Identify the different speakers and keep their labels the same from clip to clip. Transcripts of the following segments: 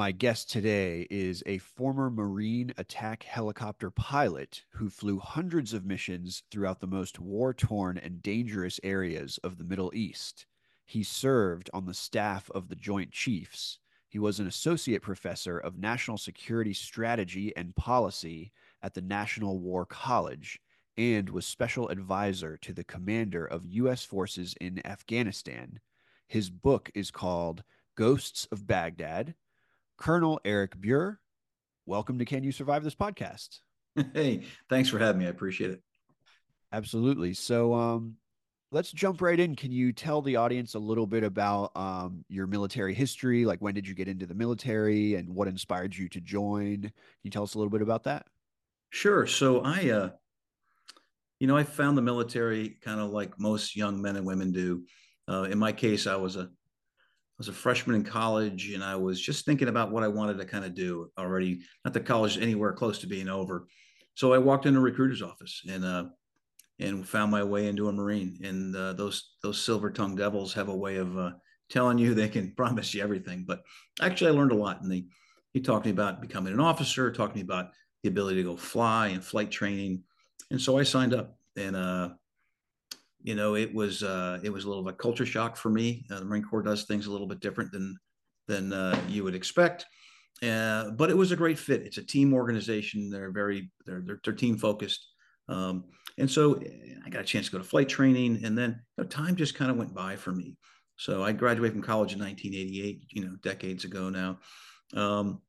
Speaker 1: My guest today is a former Marine attack helicopter pilot who flew hundreds of missions throughout the most war torn and dangerous areas of the Middle East. He served on the staff of the Joint Chiefs. He was an associate professor of national security strategy and policy at the National War College and was special advisor to the commander of U.S. forces in Afghanistan. His book is called Ghosts of Baghdad Colonel Eric Buer. Welcome to Can You Survive This podcast?
Speaker 2: Hey, thanks for having me. I appreciate it.
Speaker 1: Absolutely. So, um, let's jump right in. Can you tell the audience a little bit about um, your military history? Like, when did you get into the military and what inspired you to join? Can you tell us a little bit about that?
Speaker 2: Sure. So, I, uh, you know, I found the military kind of like most young men and women do. Uh, in my case, I was a was a freshman in college and I was just thinking about what I wanted to kind of do already. Not that college anywhere close to being over. So I walked into a recruiter's office and uh, and found my way into a Marine. And uh, those those silver tongued devils have a way of uh, telling you they can promise you everything. But actually, I learned a lot. And he talked to me about becoming an officer, talked to me about the ability to go fly and flight training. And so I signed up. And uh, you know, it was uh, it was a little of a culture shock for me. Uh, the Marine Corps does things a little bit different than than uh, you would expect, uh, but it was a great fit. It's a team organization. They're very they're they're, they're team focused, um, and so I got a chance to go to flight training, and then you know, time just kind of went by for me. So I graduated from college in 1988, you know, decades ago now. Um,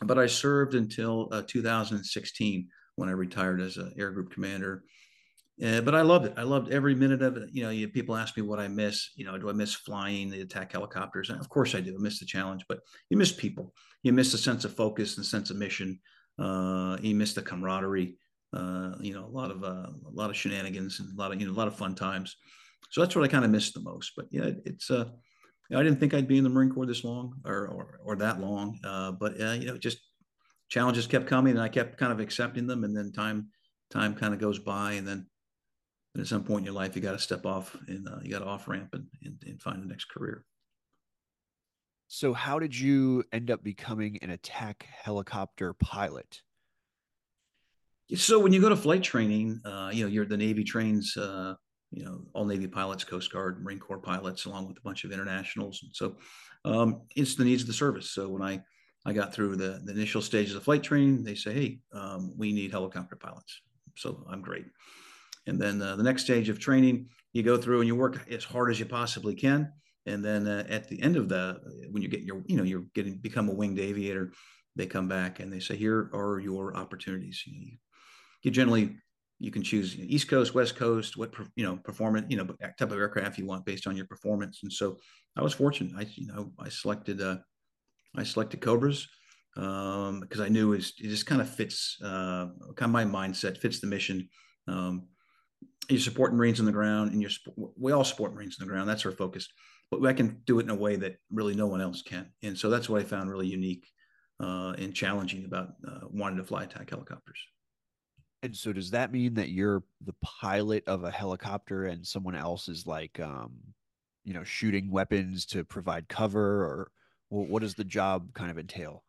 Speaker 2: but I served until uh, 2016 when I retired as an air group commander. Uh, but I loved it. I loved every minute of it. You know, you, people ask me what I miss. You know, do I miss flying the attack helicopters? And of course I do. I miss the challenge, but you miss people. You miss the sense of focus and sense of mission. Uh, you miss the camaraderie. Uh, you know, a lot of uh, a lot of shenanigans and a lot of you know a lot of fun times. So that's what I kind of miss the most. But yeah, it's uh, I didn't think I'd be in the Marine Corps this long or or, or that long. Uh, but uh, you know, just challenges kept coming, and I kept kind of accepting them. And then time time kind of goes by, and then at some point in your life, you got to step off and uh, you got to off ramp and, and, and find the next career.
Speaker 1: So, how did you end up becoming an attack helicopter pilot?
Speaker 2: So, when you go to flight training, uh, you know, you're the Navy trains, uh, you know, all Navy pilots, Coast Guard, Marine Corps pilots, along with a bunch of internationals. And so, um, it's the needs of the service. So, when I I got through the, the initial stages of flight training, they say, "Hey, um, we need helicopter pilots." So, I'm great. And then uh, the next stage of training, you go through and you work as hard as you possibly can. And then uh, at the end of the, when you get your, you know, you're getting become a winged aviator, they come back and they say, here are your opportunities. You, you generally you can choose East Coast, West Coast, what you know performance, you know, type of aircraft you want based on your performance. And so I was fortunate. I you know I selected uh, I selected Cobras um, because I knew it, was, it just kind of fits uh, kind of my mindset, fits the mission. Um, you support Marines on the ground, and you're we all support Marines on the ground. That's our focus, but I can do it in a way that really no one else can. And so that's what I found really unique uh, and challenging about uh, wanting to fly attack helicopters.
Speaker 1: And so, does that mean that you're the pilot of a helicopter, and someone else is like, um, you know, shooting weapons to provide cover, or what does the job kind of entail?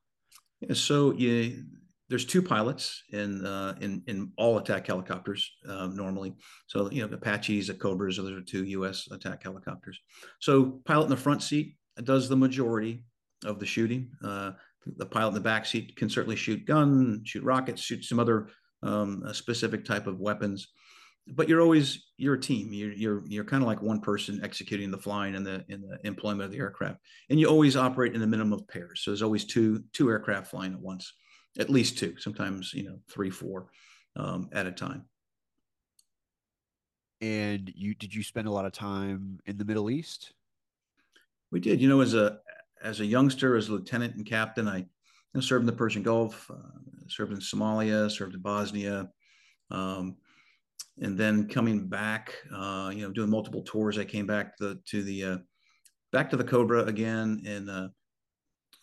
Speaker 2: Yeah, so you there's two pilots in uh, in in all attack helicopters uh, normally. So you know Apaches, the Cobras, those are two U.S. attack helicopters. So pilot in the front seat does the majority of the shooting. Uh, the pilot in the back seat can certainly shoot gun, shoot rockets, shoot some other um, specific type of weapons. But you're always you're a team. You're you're you're kind of like one person executing the flying and the in the employment of the aircraft, and you always operate in the minimum of pairs. So there's always two two aircraft flying at once at least two, sometimes you know three, four um, at a time.
Speaker 1: And you did you spend a lot of time in the Middle East?
Speaker 2: We did. You know, as a as a youngster, as a lieutenant and captain, I you know, served in the Persian Gulf, uh, served in Somalia, served in Bosnia, um, and then coming back, uh, you know, doing multiple tours. I came back to, to the uh, back to the Cobra again, and uh,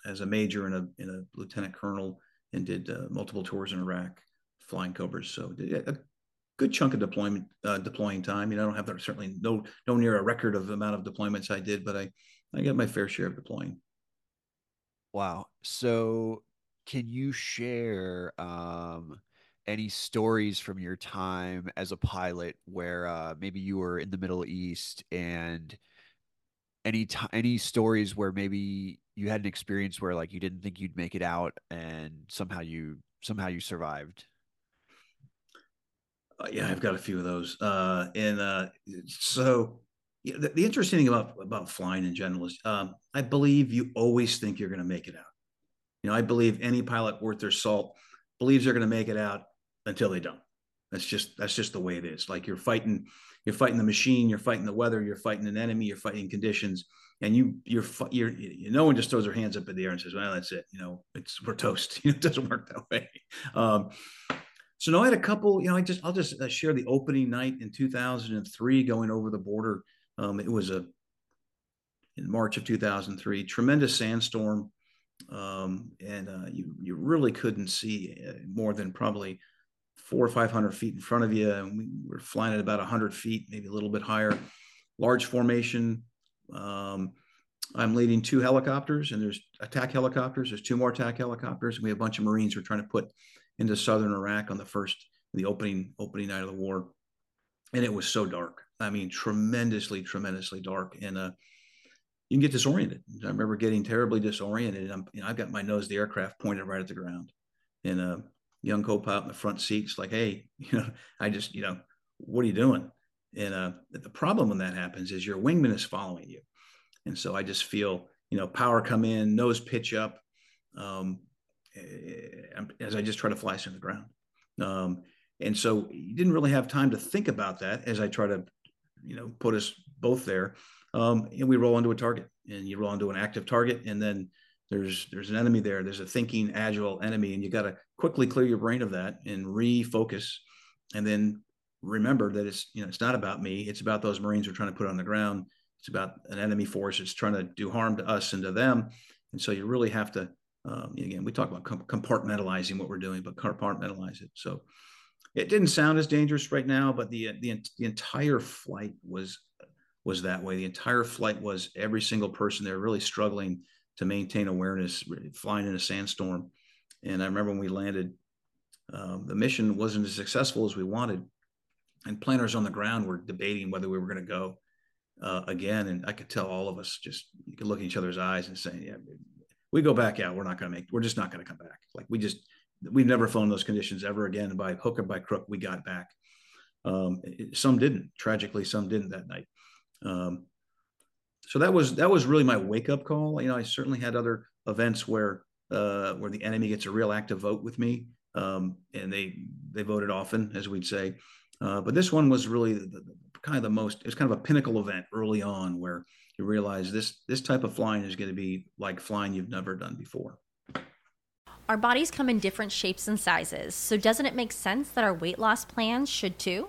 Speaker 2: as a major and a, and a lieutenant colonel and did uh, multiple tours in Iraq, flying Cobras. So a good chunk of deployment uh, deploying time. You know, I don't have that, certainly no no near a record of the amount of deployments I did, but I I got my fair share of deploying.
Speaker 1: Wow. So, can you share um, any stories from your time as a pilot where uh, maybe you were in the Middle East and any t- any stories where maybe you had an experience where like you didn't think you'd make it out and somehow you somehow you survived?
Speaker 2: Uh, yeah, I've got a few of those. Uh, and uh, so yeah, the, the, interesting thing about about flying in general is um, I believe you always think you're going to make it out. You know, I believe any pilot worth their salt believes they're going to make it out until they don't. That's just that's just the way it is. Like you're fighting, you're fighting the machine, you're fighting the weather, you're fighting an enemy, you're fighting conditions, and you you're you're you, no one just throws their hands up in the air and says, "Well, that's it." You know, it's we're toast. It doesn't work that way. Um, so no, I had a couple. You know, I just I'll just uh, share the opening night in 2003 going over the border. Um, it was a in March of 2003, tremendous sandstorm um, and uh, you you really couldn't see uh, more than probably four or five hundred feet in front of you. And we were flying at about hundred feet, maybe a little bit higher. Large formation. Um, I'm leading two helicopters, and there's attack helicopters. There's two more attack helicopters, and we have a bunch of Marines we're trying to put into southern Iraq on the first, the opening opening night of the war. And it was so dark. I mean, tremendously, tremendously dark. And uh, you can get disoriented. I remember getting terribly disoriented. I'm, you know, I've got my nose the aircraft pointed right at the ground, and a young co-pilot in the front seat's like, "Hey, you know, I just, you know, what are you doing?" And uh, the problem when that happens is your wingman is following you, and so I just feel, you know, power come in, nose pitch up, um, eh, as I just try to fly through the ground. Um, and so you didn't really have time to think about that as I try to, you know, put us both there um, and we roll onto a target and you roll onto an active target and then there's there's an enemy there. There's a thinking agile enemy and you got to quickly clear your brain of that and refocus. And then remember that it's you know it's not about me. It's about those marines we're trying to put on the ground. It's about an enemy force that's trying to do harm to us and to them. And so you really have to um, again we talk about compartmentalizing what we're doing but compartmentalize it. So it didn't sound as dangerous right now but the the, the entire flight was was that way. The entire flight was every single person there really struggling to maintain awareness, flying in a sandstorm. And I remember when we landed, um, the mission wasn't as successful as we wanted, and planners on the ground were debating whether we were going to go uh, again. And I could tell all of us just you could look in each other's eyes and say, "Yeah, we go back out. We're not going to make. We're just not going to come back. Like we just we've never flown those conditions ever again. By hook or by crook, we got back. Um, it, some didn't. Tragically, some didn't that night. Um, so that was that was really my wake up call. You know, I certainly had other events where uh, where the enemy gets a real active vote with me, um, and they they voted often, as we'd say. Uh, but this one was really the, the, kind of the most. It was kind of a pinnacle event early on where you realize this this type of flying is going to be like flying you've never done before.
Speaker 3: Our bodies come in different shapes and sizes, so doesn't it make sense that our weight loss plans should too?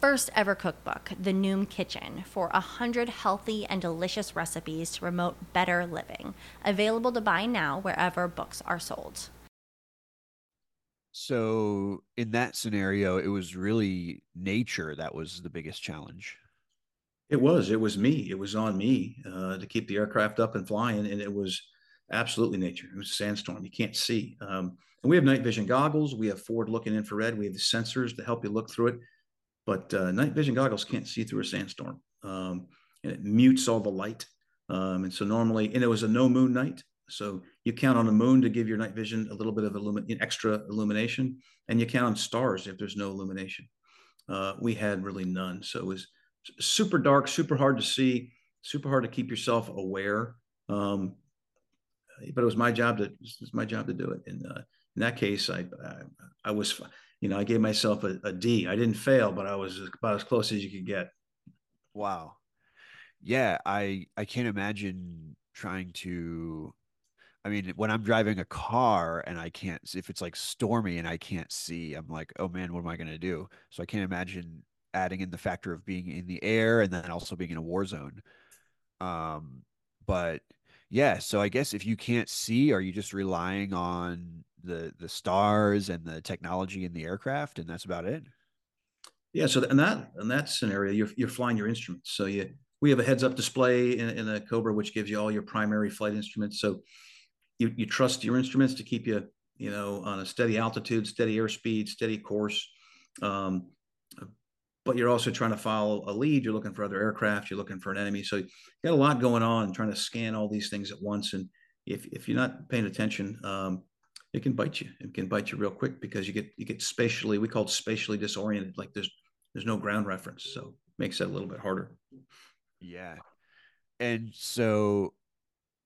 Speaker 3: first ever cookbook, The Noom Kitchen, for a hundred healthy and delicious recipes to promote better living. Available to buy now wherever books are sold.
Speaker 1: So in that scenario, it was really nature that was the biggest challenge.
Speaker 2: It was. It was me. It was on me uh, to keep the aircraft up and flying, and it was absolutely nature. It was a sandstorm. You can't see. Um, and we have night vision goggles. We have forward-looking infrared. We have the sensors to help you look through it. But uh, night vision goggles can't see through a sandstorm, um, and it mutes all the light. Um, and so normally, and it was a no moon night, so you count on the moon to give your night vision a little bit of extra illumination, and you count on stars if there's no illumination. Uh, we had really none, so it was super dark, super hard to see, super hard to keep yourself aware. Um, but it was my job to it my job to do it. And uh, in that case, I, I, I was you know I gave myself a, a D. I didn't fail, but I was about as close as you could get.
Speaker 1: Wow. Yeah, I I can't imagine trying to I mean, when I'm driving a car and I can't, if it's like stormy and I can't see, I'm like, oh man, what am I going to do? So I can't imagine adding in the factor of being in the air and then also being in a war zone. Um, but yeah, so I guess if you can't see, are you just relying on the the stars and the technology in the aircraft, and that's about it?
Speaker 2: Yeah. So in that in that scenario, you're you're flying your instruments. So you we have a heads up display in, in a Cobra, which gives you all your primary flight instruments. So you, you trust your instruments to keep you, you know, on a steady altitude, steady airspeed, steady course. Um, but you're also trying to follow a lead. You're looking for other aircraft. You're looking for an enemy. So you got a lot going on, trying to scan all these things at once. And if, if you're not paying attention, um, it can bite you. It can bite you real quick because you get you get spatially. We call it spatially disoriented. Like there's there's no ground reference, so makes that a little bit harder.
Speaker 1: Yeah, and so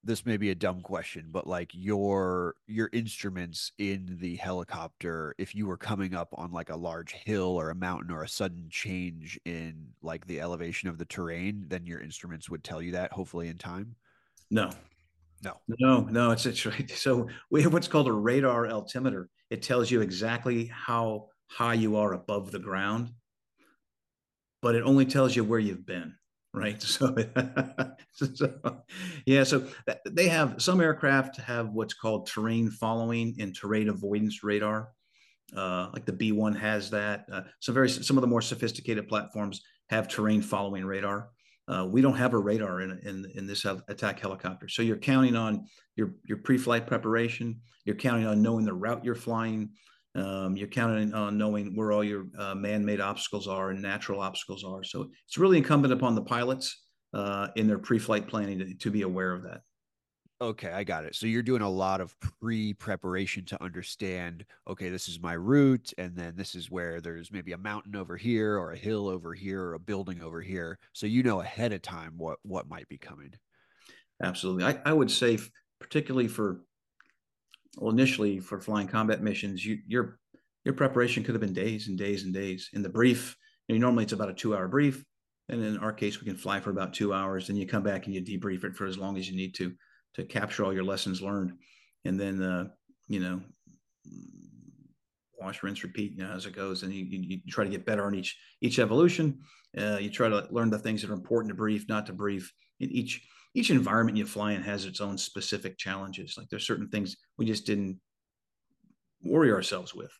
Speaker 1: this may be a dumb question, but like your your instruments in the helicopter, if you were coming up on like a large hill or a mountain or a sudden change in like the elevation of the terrain, then your instruments would tell you that hopefully in time.
Speaker 2: No,
Speaker 1: no,
Speaker 2: no, no. It's it's right. So we have what's called a radar altimeter. It tells you exactly how high you are above the ground, but it only tells you where you've been right? So, so, yeah, so they have some aircraft have what's called terrain following and terrain avoidance radar. Uh, like the B1 has that. Uh, so very some of the more sophisticated platforms have terrain following radar. Uh, we don't have a radar in, in in this attack helicopter. So you're counting on your your pre-flight preparation. You're counting on knowing the route you're flying. Um, you're counting on knowing where all your uh, man-made obstacles are and natural obstacles are. So it's really incumbent upon the pilots uh, in their pre-flight planning to, to be aware of that.
Speaker 1: Okay, I got it. So you're doing a lot of pre-preparation to understand, okay, this is my route, and then this is where there's maybe a mountain over here, or a hill over here, or a building over here. So you know ahead of time what what might be coming.
Speaker 2: Absolutely, I, I would say, particularly for well, initially for flying combat missions, you, your your preparation could have been days and days and days. In the brief, you know, normally it's about a two-hour brief, and in our case, we can fly for about two hours. Then you come back and you debrief it for as long as you need to to capture all your lessons learned, and then uh, you know, wash, rinse, repeat. You know as it goes, and you, you, you try to get better on each each evolution. Uh, you try to learn the things that are important to brief, not to brief. In each each environment you fly in has its own specific challenges. Like there's certain things we just didn't worry ourselves with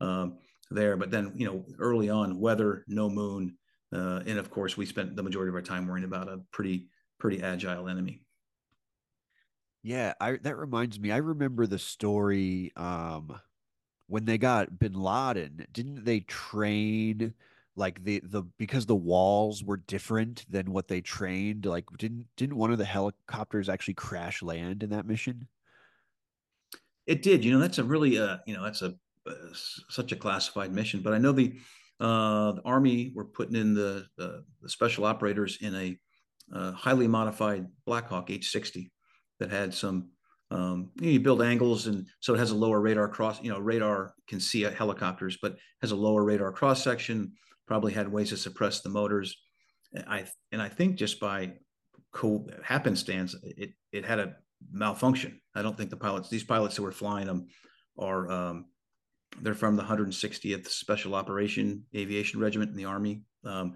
Speaker 2: um, there. But then, you know, early on, weather, no moon, uh, and of course, we spent the majority of our time worrying about a pretty pretty agile enemy.
Speaker 1: Yeah, I that reminds me. I remember the story um, when they got Bin Laden. Didn't they train? like the the because the walls were different than what they trained like didn't didn't one of the helicopters actually crash land in that mission
Speaker 2: it did you know that's a really uh you know that's a uh, such a classified mission but i know the uh the army were putting in the the, special operators in a uh, highly modified blackhawk h60 that had some um, you, know, you build angles and so it has a lower radar cross you know radar can see helicopters but has a lower radar cross section probably had ways to suppress the motors. I and I think just by co- happenstance, it it had a malfunction. I don't think the pilots, these pilots who were flying them, are um, they're from the 160th Special Operation Aviation Regiment in the Army. Um,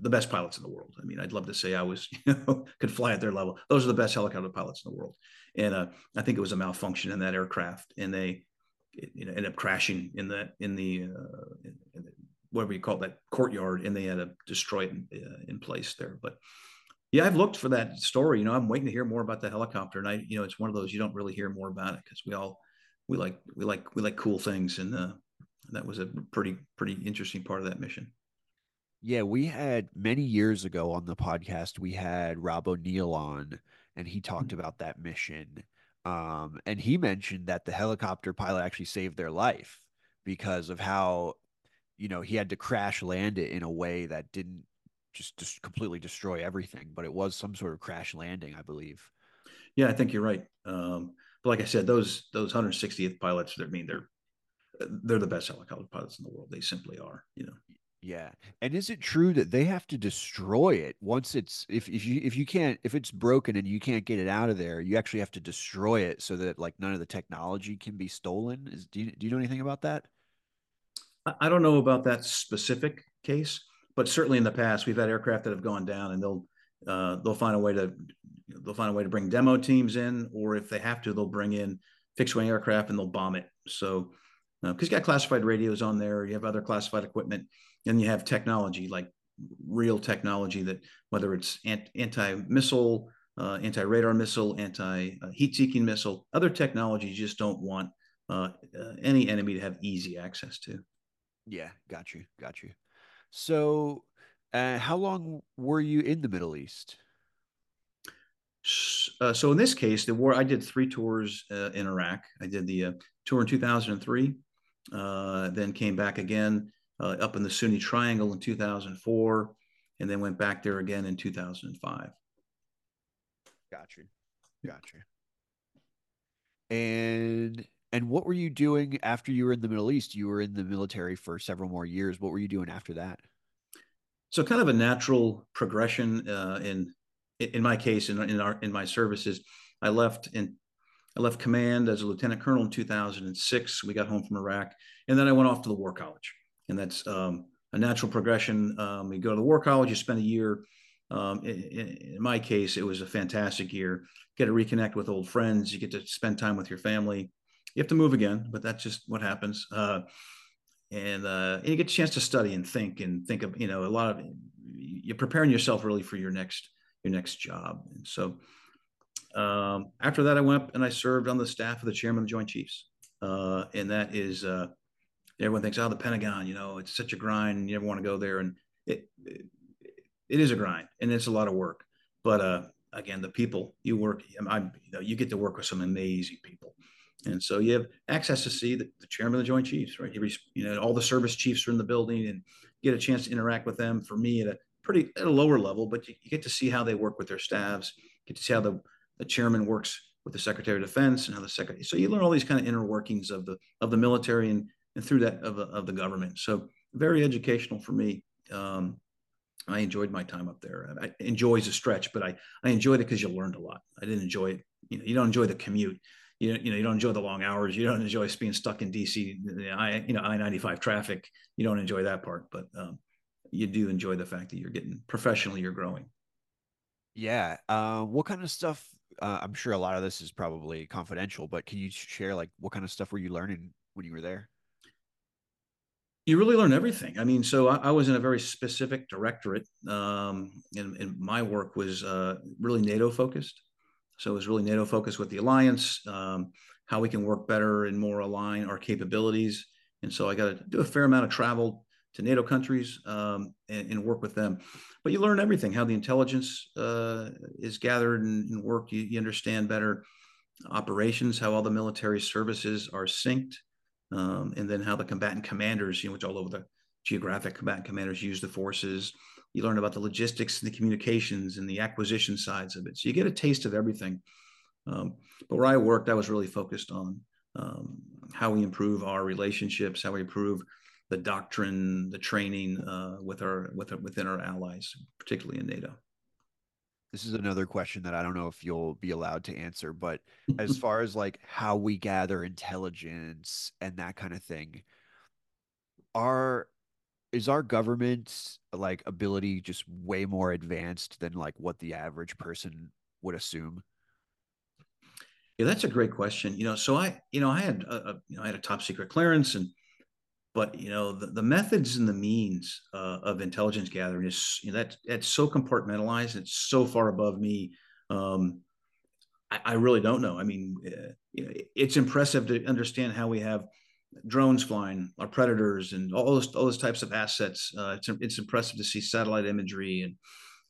Speaker 2: the best pilots in the world. I mean, I'd love to say I was, you know, could fly at their level. Those are the best helicopter pilots in the world. And uh, I think it was a malfunction in that aircraft, and they, you know, ended up crashing in the in the, uh, in, in whatever you call it, that courtyard, and they had to destroy it in, uh, in place there. But yeah, I've looked for that story. You know, I'm waiting to hear more about the helicopter, and I, you know, it's one of those you don't really hear more about it because we all we like we like we like cool things, and uh, that was a pretty pretty interesting part of that mission.
Speaker 1: Yeah, we had many years ago on the podcast, we had Rob O'Neill on, and he talked mm-hmm. about that mission. Um, and he mentioned that the helicopter pilot actually saved their life because of how you know, he had to crash land it in a way that didn't just, just completely destroy everything, but it was some sort of crash landing, I believe.
Speaker 2: Yeah, I think you're right. Um, but like I said, those those 160th pilots, I mean, they're they're the best helicopter pilots in the world. They simply are. You know.
Speaker 1: Yeah. And is it true that they have to destroy it once it's if if you if you can't if it's broken and you can't get it out of there, you actually have to destroy it so that like none of the technology can be stolen? Is do you do you know anything about that?
Speaker 2: I don't know about that specific case, but certainly in the past we've had aircraft that have gone down and they'll uh, they'll find a way to they'll find a way to bring demo teams in, or if they have to, they'll bring in fixed wing aircraft and they'll bomb it. So because uh, you got classified radios on there, you have other classified equipment, and you have technology like real technology that whether it's anti missile, uh, anti radar missile, anti heat seeking missile, other technologies just don't want uh, uh, any enemy to have easy access to.
Speaker 1: Yeah, got you, got you. So, uh, how long were you in the Middle East?
Speaker 2: Uh, so in this case, the war I did three tours uh, in Iraq. I did the uh, tour in 2003, uh, then came back again uh, up in the Sunni Triangle in 2004, and then went back there again in 2005.
Speaker 1: Got you, got you. And and what were you doing after you were in the Middle East? You were in the military for several more years. What were you doing after that?
Speaker 2: So, kind of a natural progression uh, in in my case in, in our in my services. I left in I left command as a lieutenant colonel in 2006. We got home from Iraq, and then I went off to the War College, and that's um, a natural progression. Um, you go to the War College, you spend a year. Um, in, in, my case, it was a fantastic year. Get to reconnect with old friends. You get to spend time with your family you have to move again, but that's just what happens. Uh, and, uh, and you get a chance to study and think and think of you know a lot of you're preparing yourself really for your next your next job. And so um, after that, I went up and I served on the staff of the chairman of the Joint Chiefs, uh, and that is uh, everyone thinks, oh, the Pentagon, you know, it's such a grind, you never want to go there, and it, it, it is a grind, and it's a lot of work. But uh, again, the people you work, I, you know, you get to work with some amazing people, and so you have access to see the, the chairman of the Joint Chiefs, right? You, you know, all the service chiefs are in the building and get a chance to interact with them. For me, at a pretty at a lower level, but you, you get to see how they work with their staffs. Get to see how the, the chairman works with the Secretary of Defense and how the secretary. So you learn all these kind of inner workings of the of the military and and through that of, of the government. So very educational for me. Um, I enjoyed my time up there. I enjoy is a stretch, but I I enjoyed it because you learned a lot. I didn't enjoy it. You know, you don't enjoy the commute you know, you know, you don't enjoy the long hours. You don't enjoy being stuck in DC, I, you know, I ninety five traffic. You don't enjoy that part, but um, you do enjoy the fact that you're getting professionally, you're growing.
Speaker 1: Yeah. Uh, what kind of stuff? Uh, I'm sure a lot of this is probably confidential, but can you share like what kind of stuff were you learning when you were there?
Speaker 2: You really learn everything. I mean, so I, I was in a very specific directorate, um, and, and my work was uh, really NATO focused. So it was really NATO focused with the alliance, um, how we can work better and more align our capabilities. And so I got to do a fair amount of travel to NATO countries um, and, and, work with them. But you learn everything, how the intelligence uh, is gathered and, and worked. You, you, understand better operations, how all the military services are synced, um, and then how the combatant commanders, you know, which all over the geographic combatant commanders use the forces, you learn about the logistics and the communications and the acquisition sides of it. So you get a taste of everything. Um, but where I worked, I was really focused on um, how we improve our relationships, how we improve the doctrine, the training uh, with our with within our allies, particularly in NATO.
Speaker 1: This is another question that I don't know if you'll be allowed to answer, but as mm-hmm. far as like how we gather intelligence and that kind of thing, are is our government like ability just way more advanced than like what the average person would assume?
Speaker 2: Yeah, that's a great question. You know, so I, you know, I had a, a you know, I had a top secret clearance, and but you know, the, the methods and the means uh, of intelligence gathering is you know, that that's so compartmentalized. It's so far above me. Um, I, I really don't know. I mean, uh, you know, it's impressive to understand how we have drones flying, our predators, and all those all those types of assets. Uh, it's it's impressive to see satellite imagery and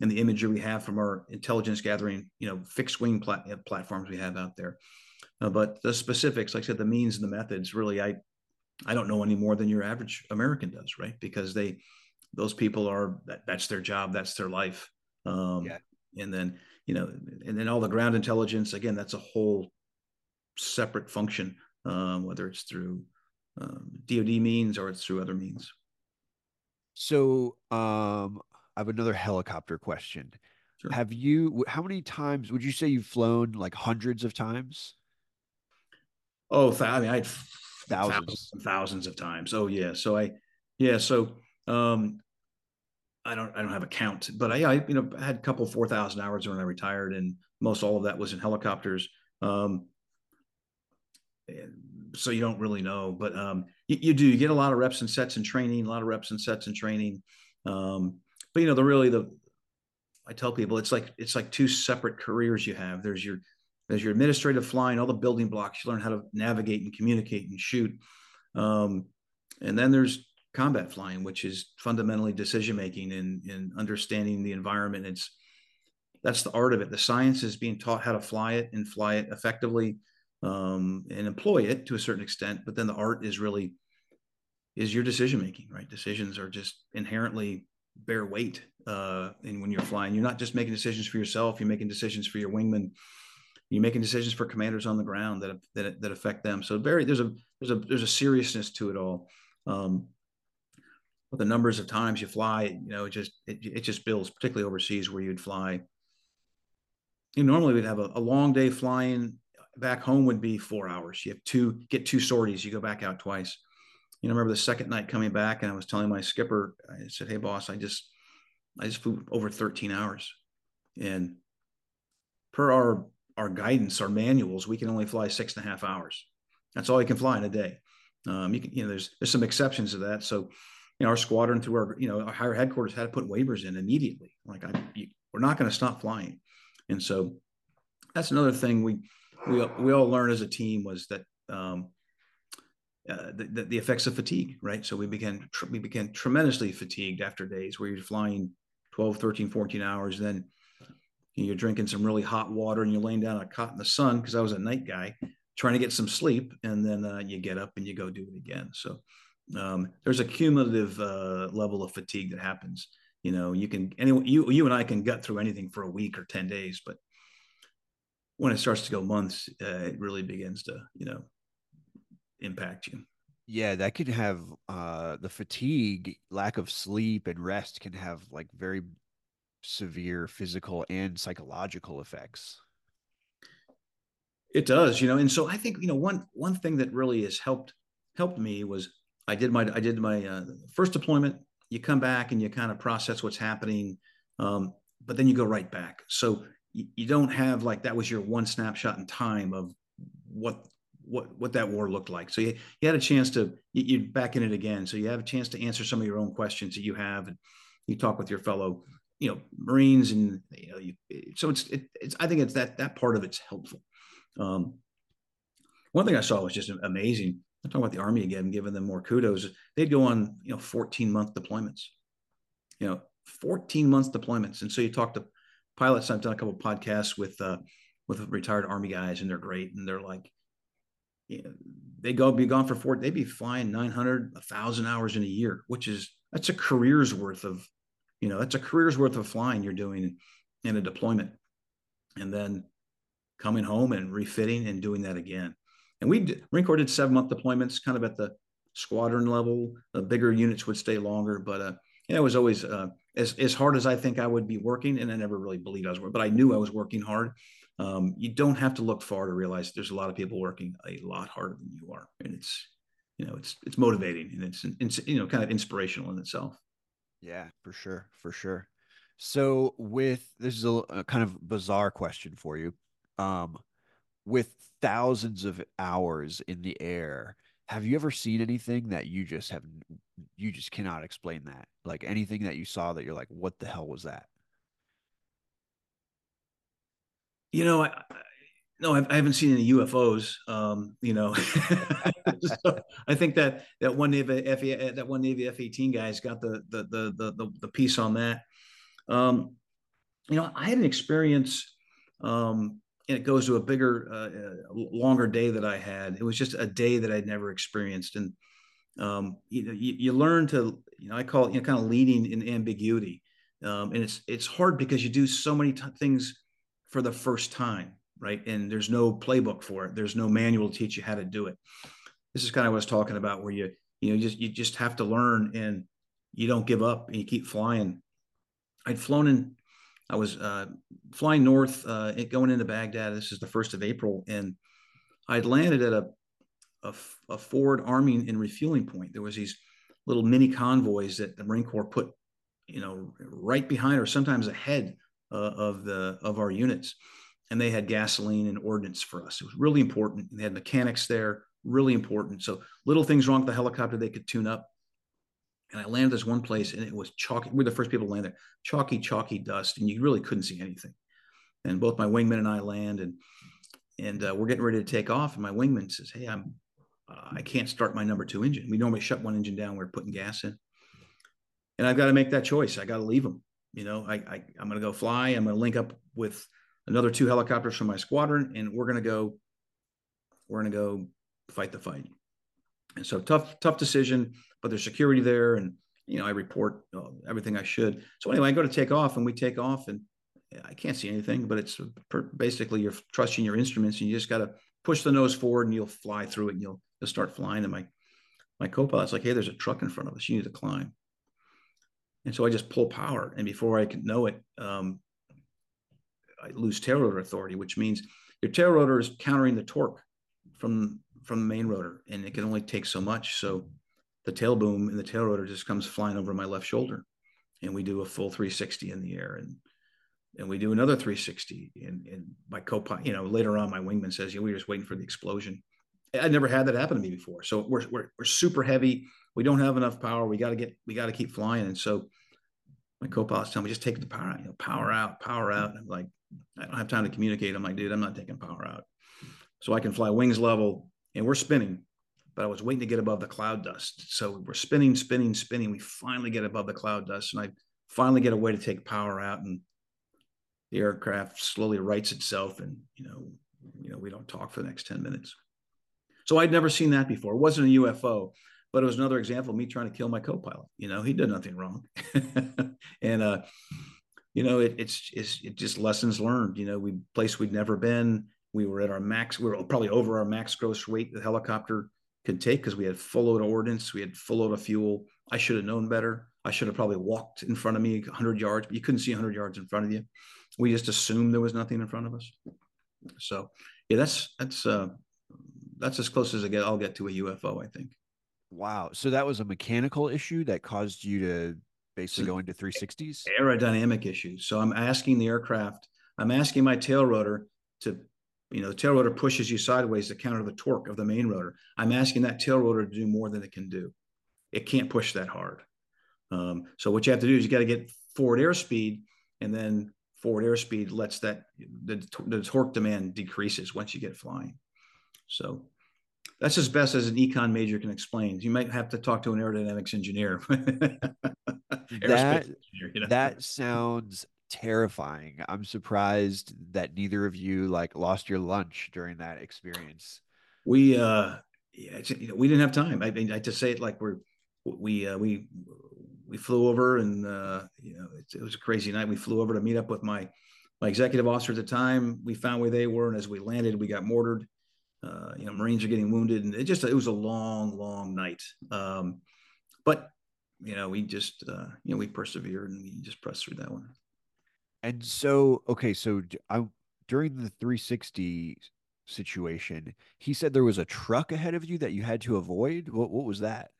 Speaker 2: and the imagery we have from our intelligence gathering, you know, fixed wing plat- uh, platforms we have out there. Uh, but the specifics, like I said, the means and the methods, really, I I don't know any more than your average American does, right? Because they those people are that, that's their job, that's their life. Um, yeah. and then you know, and then all the ground intelligence. Again, that's a whole separate function, um, whether it's through um, DoD means or it's through other means.
Speaker 1: So, um, I have another helicopter question. Sure. Have you? How many times would you say you've flown? Like hundreds of times?
Speaker 2: Oh, I mean, I had thousands, thousands, of times. Oh yeah. So I, yeah. So um, I don't I don't have a count, but I, I you know had a couple four thousand hours when I retired, and most all of that was in helicopters. Um, so you don't really know, but um, you, you, do. You get a lot of reps and sets and training, a lot of reps and sets and training. Um, but you know, the really the I tell people it's like it's like two separate careers you have. There's your there's your administrative flying, all the building blocks. You learn how to navigate and communicate and shoot. Um, and then there's combat flying, which is fundamentally decision making and, and understanding the environment. It's that's the art of it. The science is being taught how to fly it and fly it effectively um, and employ it to a certain extent. But then the art is really is your decision making, right? Decisions are just inherently bear weight. Uh, and when you're flying, you're not just making decisions for yourself. You're making decisions for your wingman. You're making decisions for commanders on the ground that that, that affect them. So very there's a there's a there's a seriousness to it all. Um, the numbers of times you fly, you know, it just it, it just builds, particularly overseas where you'd fly. You normally we'd have a, a, long day flying. Back home would be four hours. You have two get two sorties. You go back out twice. You know, I remember the second night coming back, and I was telling my skipper, I said, "Hey, boss, I just I just flew over 13 hours, and per our our guidance, our manuals, we can only fly six and a half hours. That's all you can fly in a day. Um, you can, you know, there's there's some exceptions to that. So you know, our squadron through our, you know, our higher headquarters had to put waivers in immediately. Like, I, you, we're not going to stop flying. And so that's another thing we, we, we all learned as a team was that, um, uh, the, the, effects of fatigue, right? So we began, we began tremendously fatigued after days where you're flying 12, 13, 14 hours. Then you're drinking some really hot water and you're laying down a cot in the sun because I was a night guy trying to get some sleep. And then uh, you get up and you go do it again. So um, there's a cumulative uh, level of fatigue that happens. You know, you can anyone you you and I can gut through anything for a week or ten days, but when it starts to go months, uh, it really begins to you know impact you.
Speaker 1: Yeah, that could have uh, the fatigue, lack of sleep, and rest can have like very severe physical and psychological effects.
Speaker 2: It does, you know, and so I think you know one one thing that really has helped helped me was I did my I did my uh, first deployment. You come back and you kind of process what's happening, um, but then you go right back. So you, you, don't have like that was your one snapshot in time of what what what that war looked like. So you, you had a chance to you, you back in it again. So you have a chance to answer some of your own questions that you have, and you talk with your fellow you know Marines, and you know you, so it's it, it's I think it's that that part of it's helpful. Um, one thing I saw was just amazing I'm talking about the Army again, giving them more kudos. They'd go on, you know, 14 month deployments, you know, 14 months deployments. And so you talk to pilots. I've done a couple podcasts with, uh, with retired Army guys, and they're great. And they're like, you know, they go be gone for four. They'd be flying 900, a thousand hours in a year, which is that's a career's worth of, you know, that's a career's worth of flying you're doing in a deployment, and then coming home and refitting and doing that again. And we Marine Corps did seven month deployments, kind of at the squadron level. The bigger units would stay longer, but uh, yeah, it was always uh, as as hard as I think I would be working, and I never really believed I was working, but I knew I was working hard. Um, you don't have to look far to realize there's a lot of people working a lot harder than you are, and it's you know it's it's motivating and it's, it's you know kind of inspirational in itself.
Speaker 1: Yeah, for sure, for sure. So with this is a, a kind of bizarre question for you. Um, with thousands of hours in the air have you ever seen anything that you just have you just cannot explain that like anything that you saw that you're like what the hell was that
Speaker 2: you know i no i haven't seen any ufos um you know so i think that that one navy F, that one navy f-18 guys got the the the the, the piece on that um you know i had an experience um and it goes to a bigger, uh, uh, longer day that I had. It was just a day that I'd never experienced, and um, you know, you, you, learn to, you know, I call it, you know, kind of leading in ambiguity. um, and it's it's hard because you do so many t- things for the first time, right? And there's no playbook for it. There's no manual to teach you how to do it. This is kind of what I was talking about, where you you know just you just have to learn and you don't give up and you keep flying. I'd flown in. I was uh, flying north, uh, going into Baghdad. This is the first of April, and I'd landed at a a, a forward arming and refueling point. There was these little mini convoys that the Marine Corps put you know, right behind or sometimes ahead uh, of the of our units, and they had gasoline and ordnance for us. It was really important. And they had mechanics there, really important. So little things wrong with the helicopter, they could tune up. And I landed this one place, and it was chalky. We are the first people to land there. Chalky, chalky dust, and you really couldn't see anything. And both my wingman and I land, and and uh, we're getting ready to take off. And my wingman says, "Hey, I'm uh, I can't start my number two engine. We normally shut one engine down. We're putting gas in." and I've got to make that choice. I got to leave them. You know, I, I I'm going to go fly. I'm going to link up with another two helicopters from my squadron, and we're to go. We're to go fight the fight. And so tough, tough decision, but there's security there, and you know I report uh, everything I should. So anyway, I go to take off, and we take off, and I can't see anything, but it's basically you're trusting your instruments, and you just got to push the nose forward, and you'll fly through it, and you'll just start flying. And my my co-pilot's like, "Hey, there's a truck in front of us. You need to climb." And so I just pull power. And before I can know it, um, lose tail rotor authority, which means your tail rotor is countering the torque from from the main rotor, and it can only take so much. So the tail boom and the tail rotor just comes flying over my left shoulder, and we do a full 360 in the air, and and we do another 360. And, and my co you know, later on, my wingman says, "Yeah, we are just waiting for the explosion." I'd never had that happen to me before. So we're we're, we're super heavy we don't have enough power. We got to get, we got to keep flying. And so my co-pilots tell me, just take the power out, you know, power out, power out. And I'm like, I don't have time to communicate. I'm like, dude, I'm not taking power out. So I can fly wings level and we're spinning, but I was waiting to get above the cloud dust. So we're spinning, spinning, spinning. We finally get above the cloud dust and I finally get a way to take power out and the aircraft slowly rights itself. And, you know, you know, we don't talk for the next 10 minutes. So I'd never seen that before. It wasn't a UFO, but it was another example of me trying to kill my co-pilot. You know, he did nothing wrong, and uh, you know, it, it's it's it just lessons learned. You know, we place we'd never been. We were at our max. We were probably over our max gross weight the helicopter could take because we had full load of ordnance, we had full load of fuel. I should have known better. I should have probably walked in front of me 100 yards, but you couldn't see 100 yards in front of you. We just assumed there was nothing in front of us. So, yeah, that's that's uh, that's as close as I get. I'll get to a UFO, I think.
Speaker 1: Wow. So that was a mechanical issue that caused you to basically so go into 360s?
Speaker 2: Aerodynamic issues. So I'm asking the aircraft, I'm asking my tail rotor to, you know, the tail rotor pushes you sideways to counter the torque of the main rotor. I'm asking that tail rotor to do more than it can do. It can't push that hard. Um, so what you have to do is you got to get forward airspeed, and then forward airspeed lets that the, the torque demand decreases once you get flying. So that's as best as an econ major can explain. You might have to talk to an aerodynamics engineer.
Speaker 1: that engineer, you know? that sounds terrifying. I'm surprised that neither of you like lost your lunch during that experience.
Speaker 2: We uh yeah, you know, we didn't have time. I mean, I just say it like we're we uh, we we flew over and uh, you know it, it was a crazy night. We flew over to meet up with my my executive officer at the time. We found where they were, and as we landed, we got mortared uh, you know, Marines are getting wounded, and it just it was a long, long night. Um, but you know, we just uh, you know we persevered and we just pressed through that one.
Speaker 1: And so, okay, so I during the 360 situation, he said there was a truck ahead of you that you had to avoid. What what was that?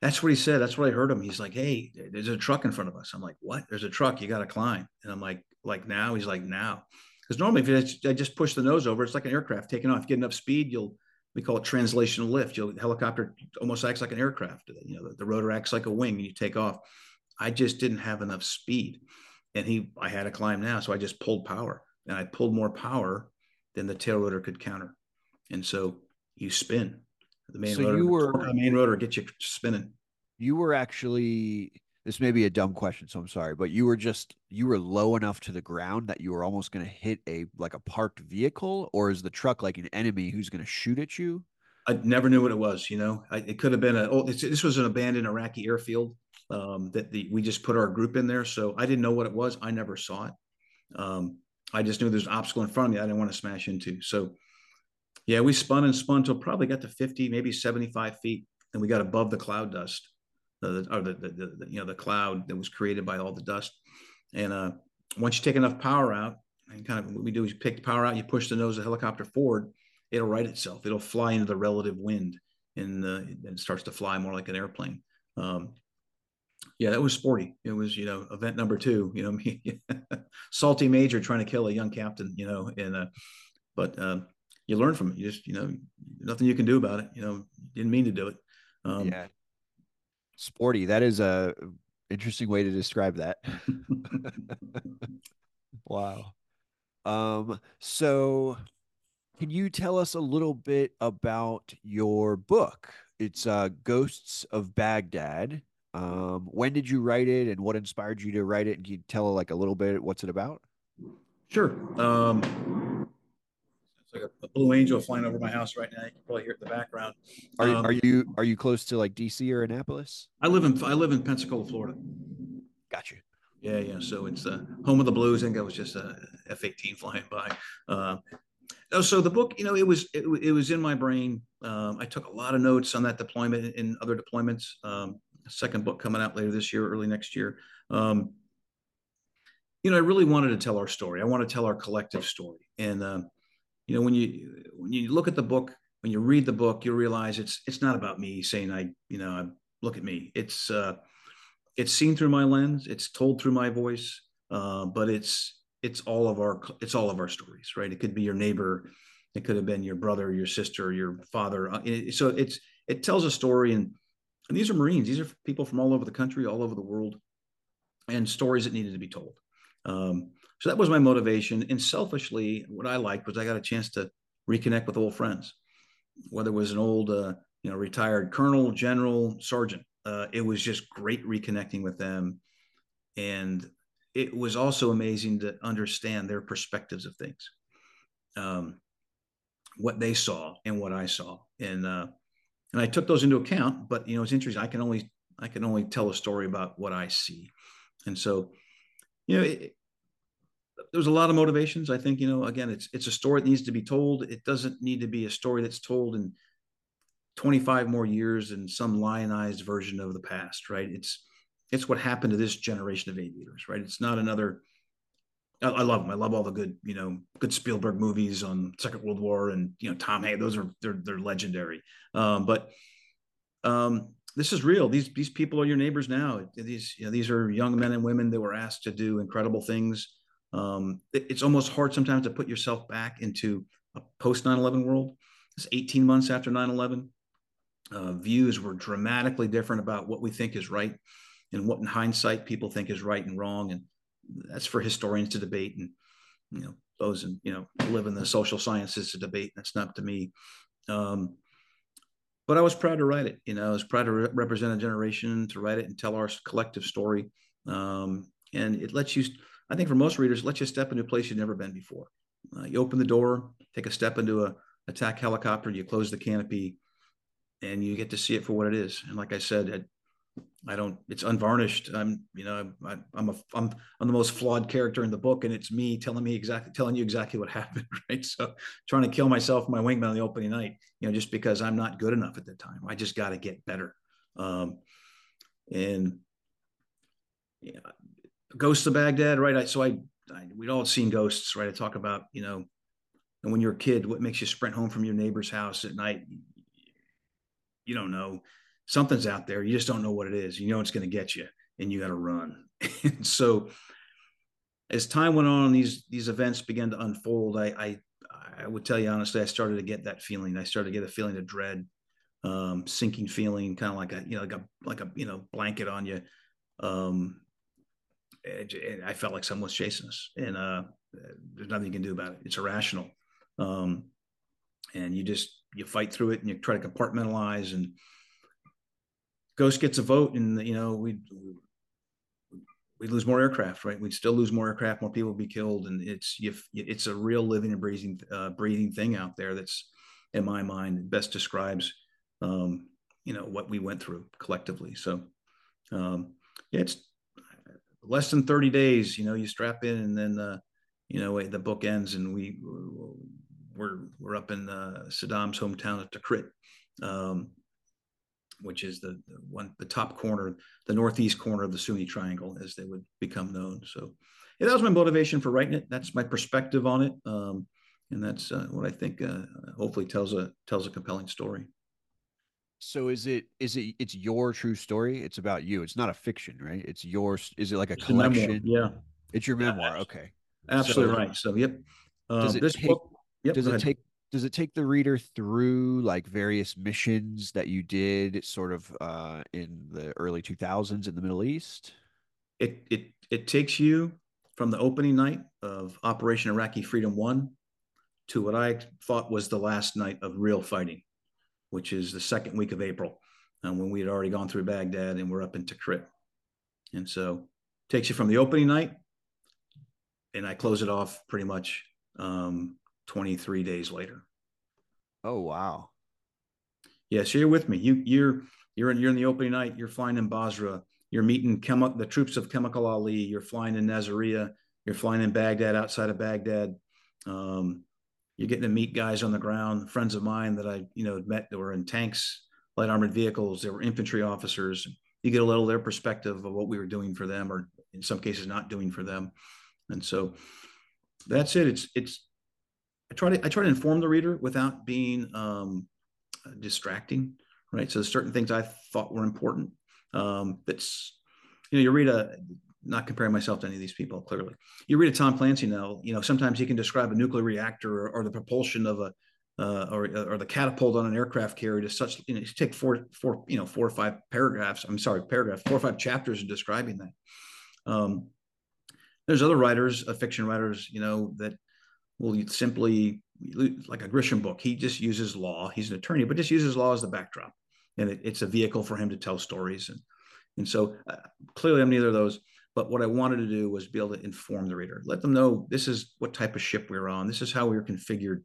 Speaker 2: That's what he said. That's what I heard him. He's like, "Hey, there's a truck in front of us." I'm like, "What? There's a truck. You got to climb." And I'm like, "Like now?" He's like, "Now." Because normally, if you just, I just push the nose over, it's like an aircraft taking off. get enough speed, you'll we call it translational lift. You'll helicopter almost acts like an aircraft. You know, the, the rotor acts like a wing, and you take off. I just didn't have enough speed, and he I had to climb now, so I just pulled power, and I pulled more power than the tail rotor could counter, and so you spin. The main so rotor, you were the main rotor gets you spinning.
Speaker 1: You were actually this may be a dumb question, so I'm sorry, but you were just you were low enough to the ground that you were almost going to hit a like a parked vehicle, or is the truck like an enemy who's going to shoot at you?
Speaker 2: I never knew what it was. You know, I, it could have been a. Oh, this was an abandoned Iraqi airfield, Um, that the we just put our group in there, so I didn't know what it was. I never saw it. Um, I just knew there's an obstacle in front of me I didn't want to smash into. So, yeah, we spun and spun until probably got to 50, maybe 75 feet, and we got above the cloud dust, the, or the, the, the, you know the cloud that was created by all the dust. And uh, once you take enough power out, and kind of what we do is pick the power out, you push the nose of the helicopter forward, it'll right itself. It'll fly into the relative wind, and uh, it starts to fly more like an airplane. Um, yeah, that was sporty. It was, you know, event number two. You know, me, salty major trying to kill a young captain. You know, and uh, but uh, you learn from it. You just, you know, nothing you can do about it. You know, didn't mean to do it.
Speaker 1: Um, yeah, sporty. That is a interesting way to describe that. wow. Um. So, can you tell us a little bit about your book? It's uh, Ghosts of Baghdad. Um, when did you write it and what inspired you to write it? And can you tell like a little bit what's it about?
Speaker 2: Sure. Um, like a, a, blue angel flying over my house right now. You can probably hear it in the background.
Speaker 1: Are, um, are you are you close to like DC or Annapolis?
Speaker 2: I live in I live in Pensacola, Florida.
Speaker 1: Got you.
Speaker 2: Yeah, yeah. So it's the uh, home of the blues. I think it was just a F eighteen flying by. Uh, oh, so the book, you know, it was it, it was in my brain. Um, I took a lot of notes on that deployment and other deployments. Um, second book coming out later this year, early next year. Um, you know, I really wanted to tell our story. I want to tell our collective story. And uh, you know, when you when you look at the book, when you read the book, you realize it's it's not about me saying I, you know, look at me. It's uh, it's seen through my lens. It's told through my voice. Uh, but it's it's all of our it's all of our stories, right? It could be your neighbor, it could have been your brother, your sister, your father. Uh, so it's it tells a story and and these are Marines. These are people from all over the country, all over the world, and stories that needed to be told. Um, so that was my motivation. And selfishly, what I liked was I got a chance to reconnect with old friends, whether it was an old, uh, you know, retired colonel, general, sergeant. Uh, it was just great reconnecting with them, and it was also amazing to understand their perspectives of things, um, what they saw and what I saw, and uh, and I took those into account. But you know, it's interesting. I can only I can only tell a story about what I see, and so you know, it, there's a lot of motivations. I think you know, again, it's it's a story that needs to be told. It doesn't need to be a story that's told in 25 more years in some lionized version of the past, right? It's it's what happened to this generation of aviators, right? It's not another I, I, love them. I love all the good, you know, good Spielberg movies on Second World War and you know Tom Hanks. Those are they're they're legendary. Um, but um, this is real. These these people are your neighbors now. These you know these are young men and women that were asked to do incredible things. Um, it, it's almost hard sometimes to put yourself back into a post 9/11 world. It's 18 months after 9/11. Uh, views were dramatically different about what we think is right and what in hindsight people think is right and wrong. And that's for historians to debate and you know those and you know live in the social sciences to debate. That's not to me. Um, but i was proud to write it. You know i was proud to re- represent a generation to write it and tell our collective story. Um, and it lets you i think for most readers it lets you step into a place you've never been before uh, you open the door take a step into a attack helicopter you close the canopy and you get to see it for what it is and like i said I don't. It's unvarnished. I'm, you know, I, I'm a, I'm, I'm the most flawed character in the book, and it's me telling me exactly, telling you exactly what happened, right? So, trying to kill myself, my wingman on the opening night, you know, just because I'm not good enough at the time. I just got to get better. Um, and yeah, Ghosts of Baghdad, right? I, so I, I, we'd all seen ghosts, right? I talk about, you know, and when you're a kid, what makes you sprint home from your neighbor's house at night? You don't know something's out there. You just don't know what it is. You know it's going to get you, and you got to run. and so, as time went on, these these events began to unfold. I, I I would tell you honestly, I started to get that feeling. I started to get a feeling of dread, um, sinking feeling, kind of like a you know like a like a you know blanket on you. Um, and, I felt like someone was chasing us, and uh, there's nothing you can do about it. It's irrational, um, and you just you fight through it, and you try to compartmentalize and Ghost gets a vote, and you know we we lose more aircraft, right? We'd still lose more aircraft, more people would be killed, and it's it's a real living and breathing uh, breathing thing out there. That's in my mind best describes um, you know what we went through collectively. So Um, yeah, it's less than 30 days. You know, you strap in, and then uh, you know the book ends, and we we're we're up in uh, Saddam's hometown of Tikrit, um, which is the, the, one the top corner, the northeast corner of the Sunni Triangle, as they would become known. So, yeah, that was my motivation for writing it. That's my perspective on it, um, and that's uh, what I think. Uh, hopefully, tells a tells a compelling story.
Speaker 1: So is it is it it's your true story? It's about you. It's not a fiction, right? It's yours. Is it like a
Speaker 2: It's
Speaker 1: collection?
Speaker 2: memoir, Yeah,
Speaker 1: It's your memoir.
Speaker 2: abs-
Speaker 1: Okay.
Speaker 2: absolutely
Speaker 1: So-
Speaker 2: right. So, yep.
Speaker 1: Does
Speaker 2: Um,
Speaker 1: it
Speaker 2: this
Speaker 1: take-
Speaker 2: book, yep,
Speaker 1: does it
Speaker 2: ahead.
Speaker 1: take does it take the reader through like various missions that you did sort of uh in the early 2000s in the Middle East?
Speaker 2: it it it takes you from the opening night of Operation Iraqi Freedom One to what I thought was the last night of real fighting, which is the second week of April, um, when we had already gone through Baghdad and we're up in Tikrit. And so takes you from the opening night, and I close it off pretty much um, 23 days later.
Speaker 1: Oh wow.
Speaker 2: Yeah, so you're with me. You you're you're in you're in the opening night. You're flying in Basra. You're meeting chemi- the troops of Chemical Ali. You're flying in Nasiriyah. You're flying in Baghdad, outside of Baghdad. Um, you're getting to meet guys on the ground, friends of mine that I you know met that were in tanks, light armored vehicles. They were infantry officers. You get a little their perspective of what we were doing for them, or in some cases not doing for them. And so that's it. It's it's. I try to I try to inform the reader without being um, distracting, right? So certain things I thought were important. Um, that's you know, you read a not comparing myself to any of these people clearly. You read a Tom Clancy novel, you know, sometimes he can describe a nuclear reactor or, or the propulsion of a uh, or or the catapult on an aircraft carrier to such you know take four four you know four or five paragraphs. I'm sorry, paragraphs, four or five chapters in describing that. Um, there's other writers, uh, fiction writers, you know, that will simply like a Grisham book. He just uses law. He's an attorney, but just uses law as the backdrop, and it, it's a vehicle for him to tell stories. And and so uh, clearly, I'm neither of those. But what I wanted to do was be able to inform the reader, let them know this is what type of ship we we're on, this is how we were configured,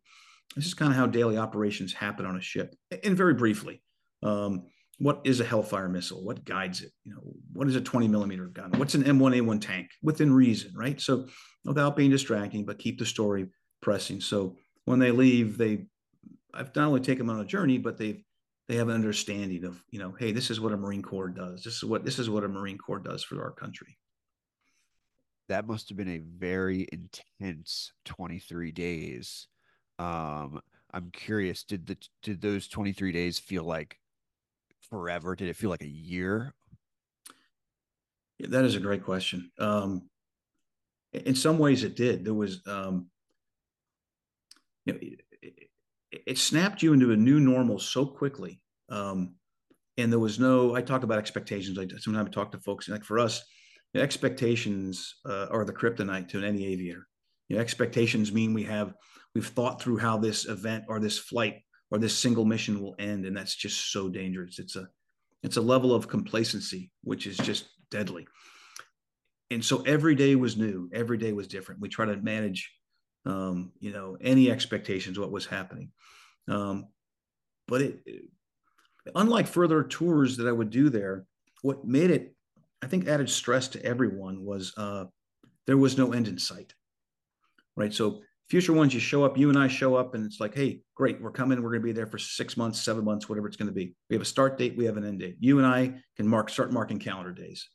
Speaker 2: this is kind of how daily operations happen on a ship. And very briefly, um, what is a Hellfire missile? What guides it? You know, what is a 20 millimeter gun? What's an M1A1 tank? Within reason, right? So without being distracting, but keep the story pressing. So when they leave, they I've not only taken them on a journey, but they've they have an understanding of you know, hey, this is what a Marine Corps does. This is what this is what a Marine Corps does for our country.
Speaker 1: That must have been a very intense 23 days. Um, I'm curious, did the did those 23 days feel like forever? Did it feel like a year?
Speaker 2: Yeah, that is a great question. Um, in some ways, it did. There was, um, you know, it, it, it, snapped you into a new normal so quickly. Um, and there was no. I talk about expectations. I sometimes talk to folks like for us, expectations uh, are the kryptonite to any aviator. You know, expectations mean we have we've thought through how this event or this flight or this single mission will end, and that's just so dangerous. It's a it's a level of complacency which is just deadly. And so every day was new. Every day was different. We try to manage, um, you know, any expectations what was happening. Um, but it, unlike further tours that I would do there, what made it, I think, added stress to everyone was uh, there was no end in sight. Right. So future ones, you show up, you and I show up, and it's like, hey, great, we're coming. We're going to be there for six months, seven months, whatever it's going to be. We have a start date, we have an end date. You and I can mark, start marking calendar days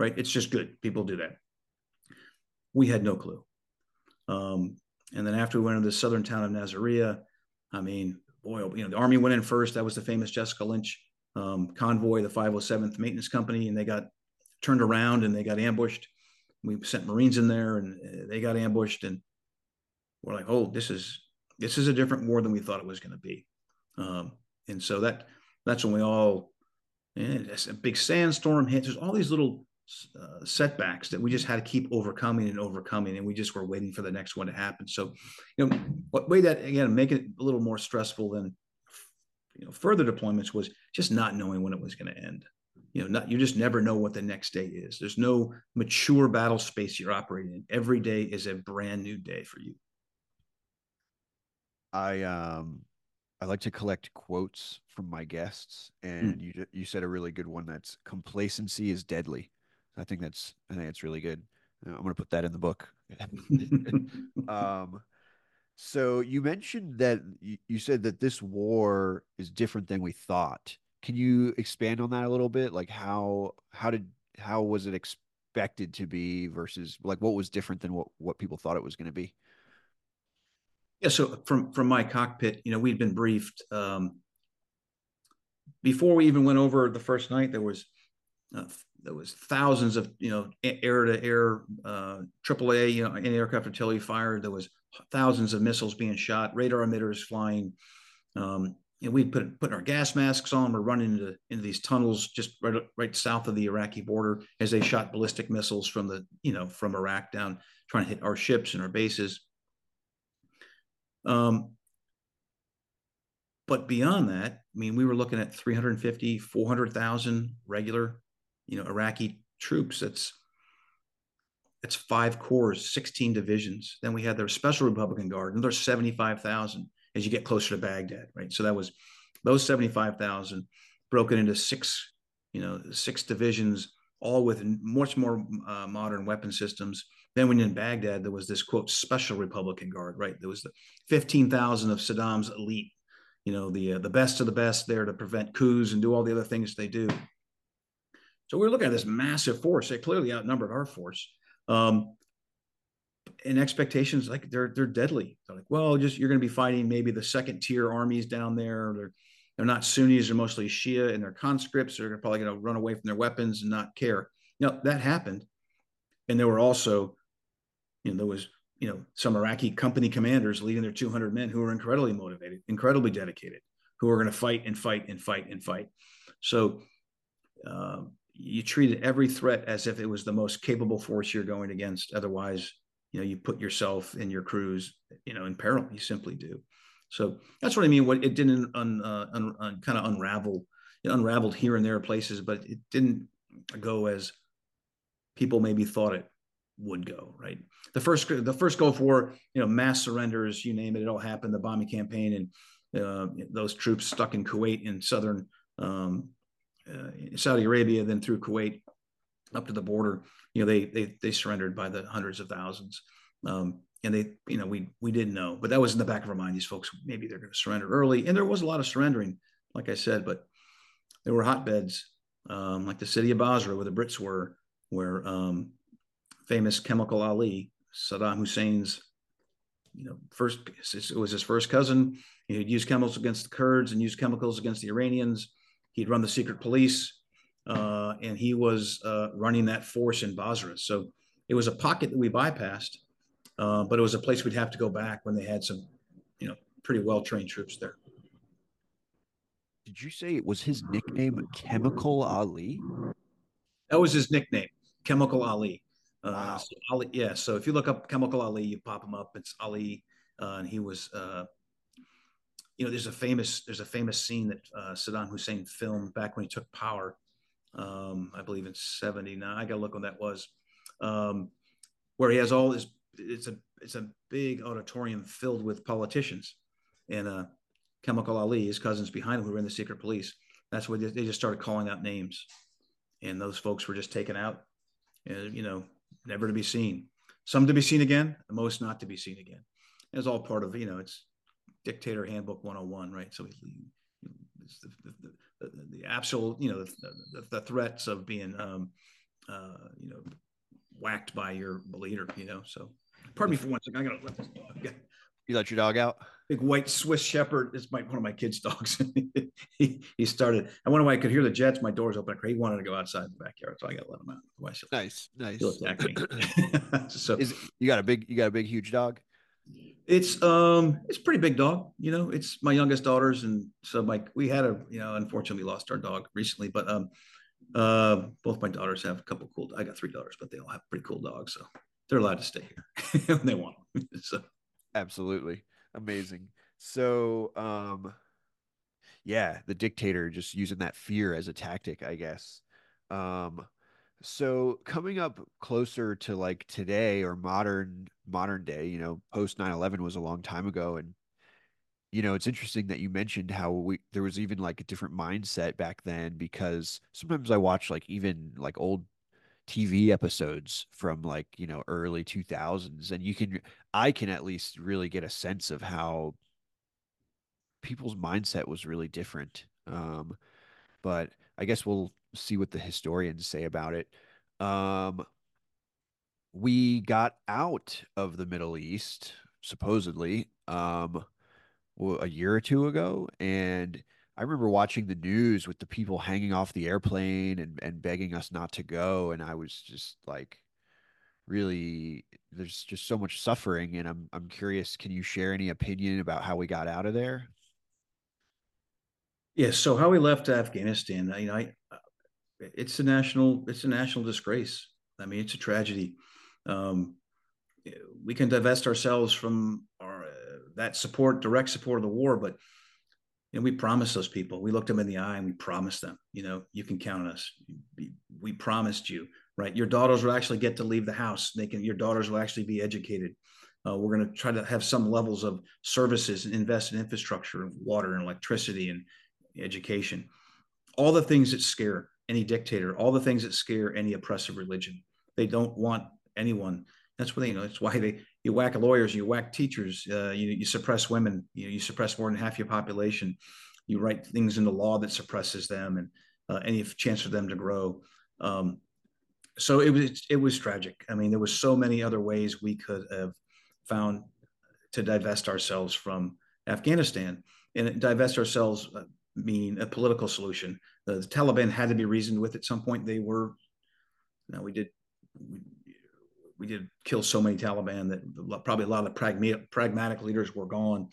Speaker 2: right? It's just good. People do that. We had no clue. Um, and then after we went to the southern town of Nasiriyah, I mean, boy, you know, the army went in first. That was the famous Jessica Lynch um, convoy, the 507th Maintenance Company, and they got turned around and they got ambushed. We sent Marines in there and they got ambushed, and we're like, oh, this is this is a different war than we thought it was going to be. Um, and so that that's when we all, and a big sandstorm hits. There's all these little uh, setbacks that we just had to keep overcoming and overcoming, and we just were waiting for the next one to happen. So, you know, what way that again make it a little more stressful than you know further deployments was just not knowing when it was going to end. You know, not you just never know what the next day is. There's no mature battle space you're operating in. Every day is a brand new day for you.
Speaker 1: I um I like to collect quotes from my guests, and mm. you you said a really good one. That's complacency is deadly. I think that's I think it's really good. I'm going to put that in the book. um, so you mentioned that you, you said that this war is different than we thought. Can you expand on that a little bit? Like how how did how was it expected to be versus like what was different than what what people thought it was going to be?
Speaker 2: Yeah, so from from my cockpit, you know, we'd been briefed um, before we even went over the first night. There was uh, there was thousands of you know air to air uh, AAA you know anti aircraft artillery fire. There was thousands of missiles being shot, radar emitters flying. Um, and we put putting our gas masks on. We're running into into these tunnels just right right south of the Iraqi border as they shot ballistic missiles from the you know from Iraq down, trying to hit our ships and our bases. Um, but beyond that, I mean, we were looking at 350, 400,000 regular, you know, Iraqi troops. That's it's five corps, 16 divisions. Then we had their special Republican Guard, another there's 75,000 as you get closer to Baghdad, right? So that was those 75,000 broken into six, you know, six divisions, all with much more uh, modern weapon systems. Then when in Baghdad, there was this quote special Republican Guard, right? There was the 15,000 of Saddam's elite, you know, the uh, the best of the best there to prevent coups and do all the other things they do. So we are looking at this massive force. They clearly outnumbered our force. Um, and expectations like they're they're deadly. They're like, well, just you're going to be fighting maybe the second tier armies down there. They're they're not Sunnis, they're mostly Shia, and they're conscripts. They're probably going to run away from their weapons and not care. Know that happened, and there were also, you know, there was you know some Iraqi company commanders leading their 200 men who were incredibly motivated, incredibly dedicated, who were going to fight and fight and fight and fight. So. Uh, you treated every threat as if it was the most capable force you're going against. Otherwise, you know, you put yourself and your crews, you know, in peril. You simply do. So that's what I mean. What it didn't un, uh, un, un, kind of unravel, it unraveled here and there places, but it didn't go as people maybe thought it would go. Right. The first, the first Gulf War, you know, mass surrenders, you name it, it all happened. The bombing campaign and uh, those troops stuck in Kuwait in southern um, uh, Saudi Arabia, then through Kuwait up to the border. You know, they they they surrendered by the hundreds of thousands. Um, and they, you know, we we didn't know, but that was in the back of our mind. These folks, maybe they're going to surrender early, and there was a lot of surrendering, like I said, but there were hotbeds, um, like the city of Basra, where the Brits were, where um, famous Chemical Ali, Saddam Hussein's, you know, first it was his first cousin. He'd use chemicals against the Kurds and use chemicals against the Iranians. He'd run the secret police, uh, and he was uh, running that force in Basra. So it was a pocket that we bypassed, uh, but it was a place we'd have to go back when they had some, you know, pretty well trained troops there.
Speaker 1: Did you say it was his nickname, Chemical Ali?
Speaker 2: That was his nickname, Chemical Ali. Uh, wow. So Ali, yeah. So if you look up Chemical Ali, you pop him up. It's Ali, uh, and he was uh, you know, there's a famous there's a famous scene that uh, Saddam Hussein filmed back when he took power. Um, I believe in '79. I got to look when that was, um, where he has all this. It's a it's a big auditorium filled with politicians, and uh, Chemical Ali, his cousins behind him, who were in the secret police. That's where they, just started calling out names, and those folks were just taken out, and you know, never to be seen. Some to be seen again, most not to be seen again. It's all part of you know, it's dictator handbook 101 right so it's the, the, the, the absolute you know the, the, threats of being um, uh, you know whacked by your leader you know so. Pardon me for one second i gotta let this dog
Speaker 1: you let your dog out?
Speaker 2: Big white swiss shepherd is my one of my kids dogs. He, he started i wonder why i could hear the jets my door's open he wanted to go outside the backyard so i gotta let him out.
Speaker 1: Nice nice. So is, you got a big you got a big huge dog
Speaker 2: it's um it's pretty big dog, you know. It's my youngest daughter's, and so like we had a you know unfortunately lost our dog recently, but um uh both my daughters have a couple cool. I got three daughters, but they all have pretty cool dogs, so they're allowed to stay here when they want. so
Speaker 1: absolutely amazing. So um yeah, the dictator just using that fear as a tactic, I guess. Um so coming up closer to like today or modern modern day, you know, post 9/11 was a long time ago and you know, it's interesting that you mentioned how we there was even like a different mindset back then because sometimes I watch like even like old TV episodes from like, you know, early 2000s and you can I can at least really get a sense of how people's mindset was really different. Um, but I guess we'll see what the historians say about it. Um, we got out of the Middle East supposedly um, a year or two ago, and I remember watching the news with the people hanging off the airplane and and begging us not to go, and I was just like, really, there's just so much suffering, and I'm I'm curious, can you share any opinion about how we got out of there?
Speaker 2: Yeah. So how we left Afghanistan, you know, I, it's a national, it's a national disgrace. I mean, it's a tragedy. Um, we can divest ourselves from our, uh, that support, direct support of the war, but you know, we promised those people. We looked them in the eye and we promised them. You know, you can count on us. We promised you, right? Your daughters will actually get to leave the house. They can. Your daughters will actually be educated. Uh, we're going to try to have some levels of services and invest in infrastructure, water and electricity and education, all the things that scare any dictator, all the things that scare any oppressive religion. They don't want anyone. That's what they, you know. That's why they you whack lawyers, you whack teachers, uh, you, you suppress women, you, you suppress more than half your population. You write things into law that suppresses them and uh, any chance for them to grow. Um, so it was it was tragic. I mean, there was so many other ways we could have found to divest ourselves from Afghanistan and divest ourselves uh, mean a political solution. The, the, Taliban had to be reasoned with at some point. They were, you know, we did, we, we did kill so many Taliban that probably a lot of the pragmatic, pragmatic leaders were gone,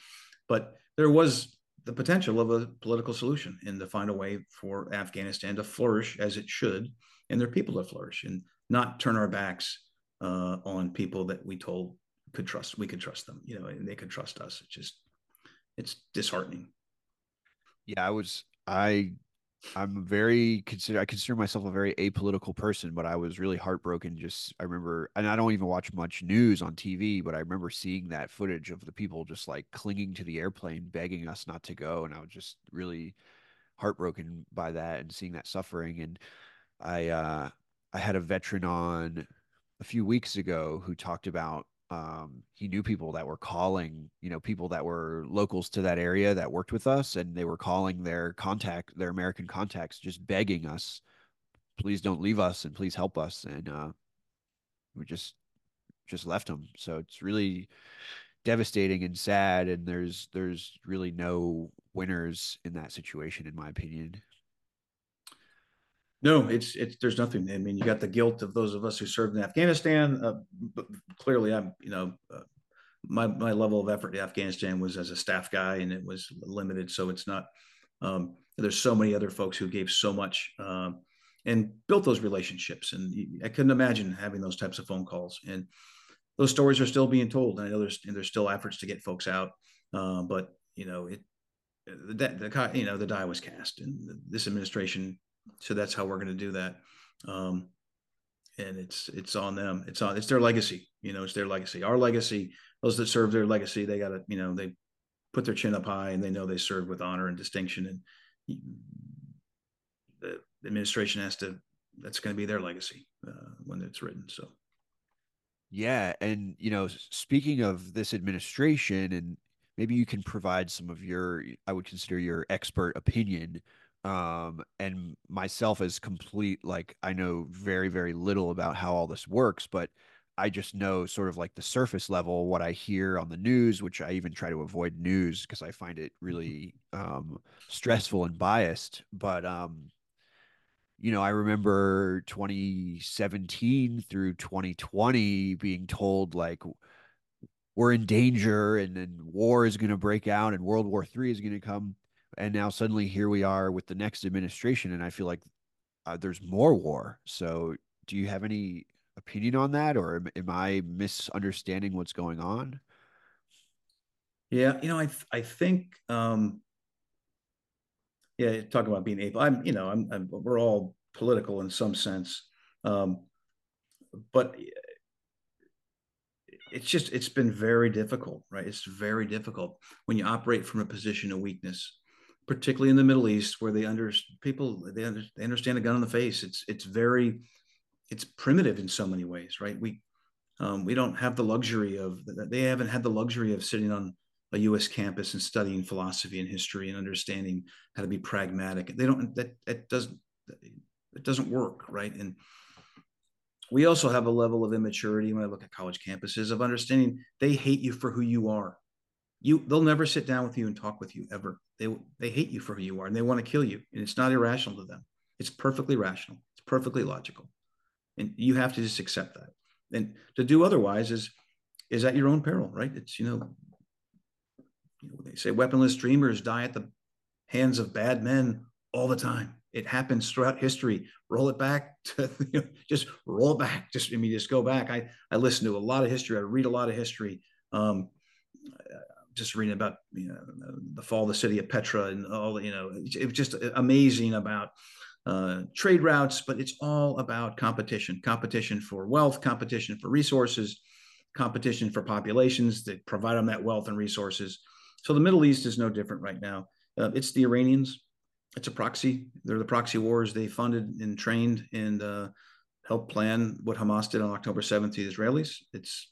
Speaker 2: but there was the potential of a political solution and to find a way for Afghanistan to flourish as it should and their people to flourish and not turn our backs uh, on people that we told could trust, we could trust them, you know, and they could trust us. It's just, it's disheartening.
Speaker 1: Yeah, I was I I'm very consider I consider myself a very apolitical person, but I was really heartbroken just I remember and I don't even watch much news on TV, but I remember seeing that footage of the people just like clinging to the airplane begging us not to go and I was just really heartbroken by that and seeing that suffering and I uh I had a veteran on a few weeks ago who talked about um, he knew people that were calling, you know, people that were locals to that area that worked with us, and they were calling their contact, their American contacts, just begging us, please don't leave us and please help us. And uh, we just just left them. So it's really devastating and sad. And there's there's really no winners in that situation, in my opinion.
Speaker 2: No, it's it's there's nothing. I mean, you got the guilt of those of us who served in Afghanistan. Uh, but clearly, I'm you know, uh, my my level of effort in Afghanistan was as a staff guy, and it was limited. So it's not. Um, there's so many other folks who gave so much um, and built those relationships, and I couldn't imagine having those types of phone calls. And those stories are still being told. And I know there's there's still efforts to get folks out, uh, but you know it the, the you know the die was cast, and this administration so that's how we're going to do that. Um, and it's it's on them. It's on it's their legacy. You know, it's their legacy. Our legacy. Those that serve their legacy, they got to you know they put their chin up high and they know they served with honor and distinction. And the administration has to. That's going to be their legacy uh, when it's written. So.
Speaker 1: Yeah, and you know, speaking of this administration, and maybe you can provide some of your, I would consider your expert opinion um and myself as complete like i know very very little about how all this works but i just know sort of like the surface level what i hear on the news which i even try to avoid news because i find it really um stressful and biased but um you know i remember 2017 through 2020 being told like we're in danger and then war is going to break out and world war 3 is going to come and now suddenly here we are with the next administration and i feel like uh, there's more war. So do you have any opinion on that or am, am i misunderstanding what's going on?
Speaker 2: Yeah you know i i think um yeah talk about being able i'm you know i'm, I'm we're all political in some sense um but it's just it's been very difficult, right? It's very difficult when you operate from a position of weakness, particularly in the Middle East, where they under people they, under, they understand a gun in the face. It's it's very it's primitive in so many ways, right? We um, we don't have the luxury of they haven't had the luxury of sitting on a U.S. campus and studying philosophy and history and understanding how to be pragmatic. They don't that that doesn't it doesn't work, right? And we also have a level of immaturity when I look at college campuses of understanding they hate you for who you are. You they'll never sit down with you and talk with you ever. They they hate you for who you are and they want to kill you. And it's not irrational to them. It's perfectly rational. It's perfectly logical. And you have to just accept that. And to do otherwise is is at your own peril, right? It's you know, you know they say weaponless dreamers die at the hands of bad men all the time. It happens throughout history. Roll it back to you know, just roll back. Just I mean, just go back. I I listen to a lot of history. I read a lot of history. Um, just reading about you know the fall of the city of Petra and all the, you know it was just amazing about uh, trade routes, but it's all about competition, competition for wealth, competition for resources, competition for populations that provide them that wealth and resources. So the Middle East is no different right now. Uh, it's the Iranians it's a proxy. They're the proxy wars. They funded and trained and uh, helped plan what Hamas did on October 7th to the Israelis. It's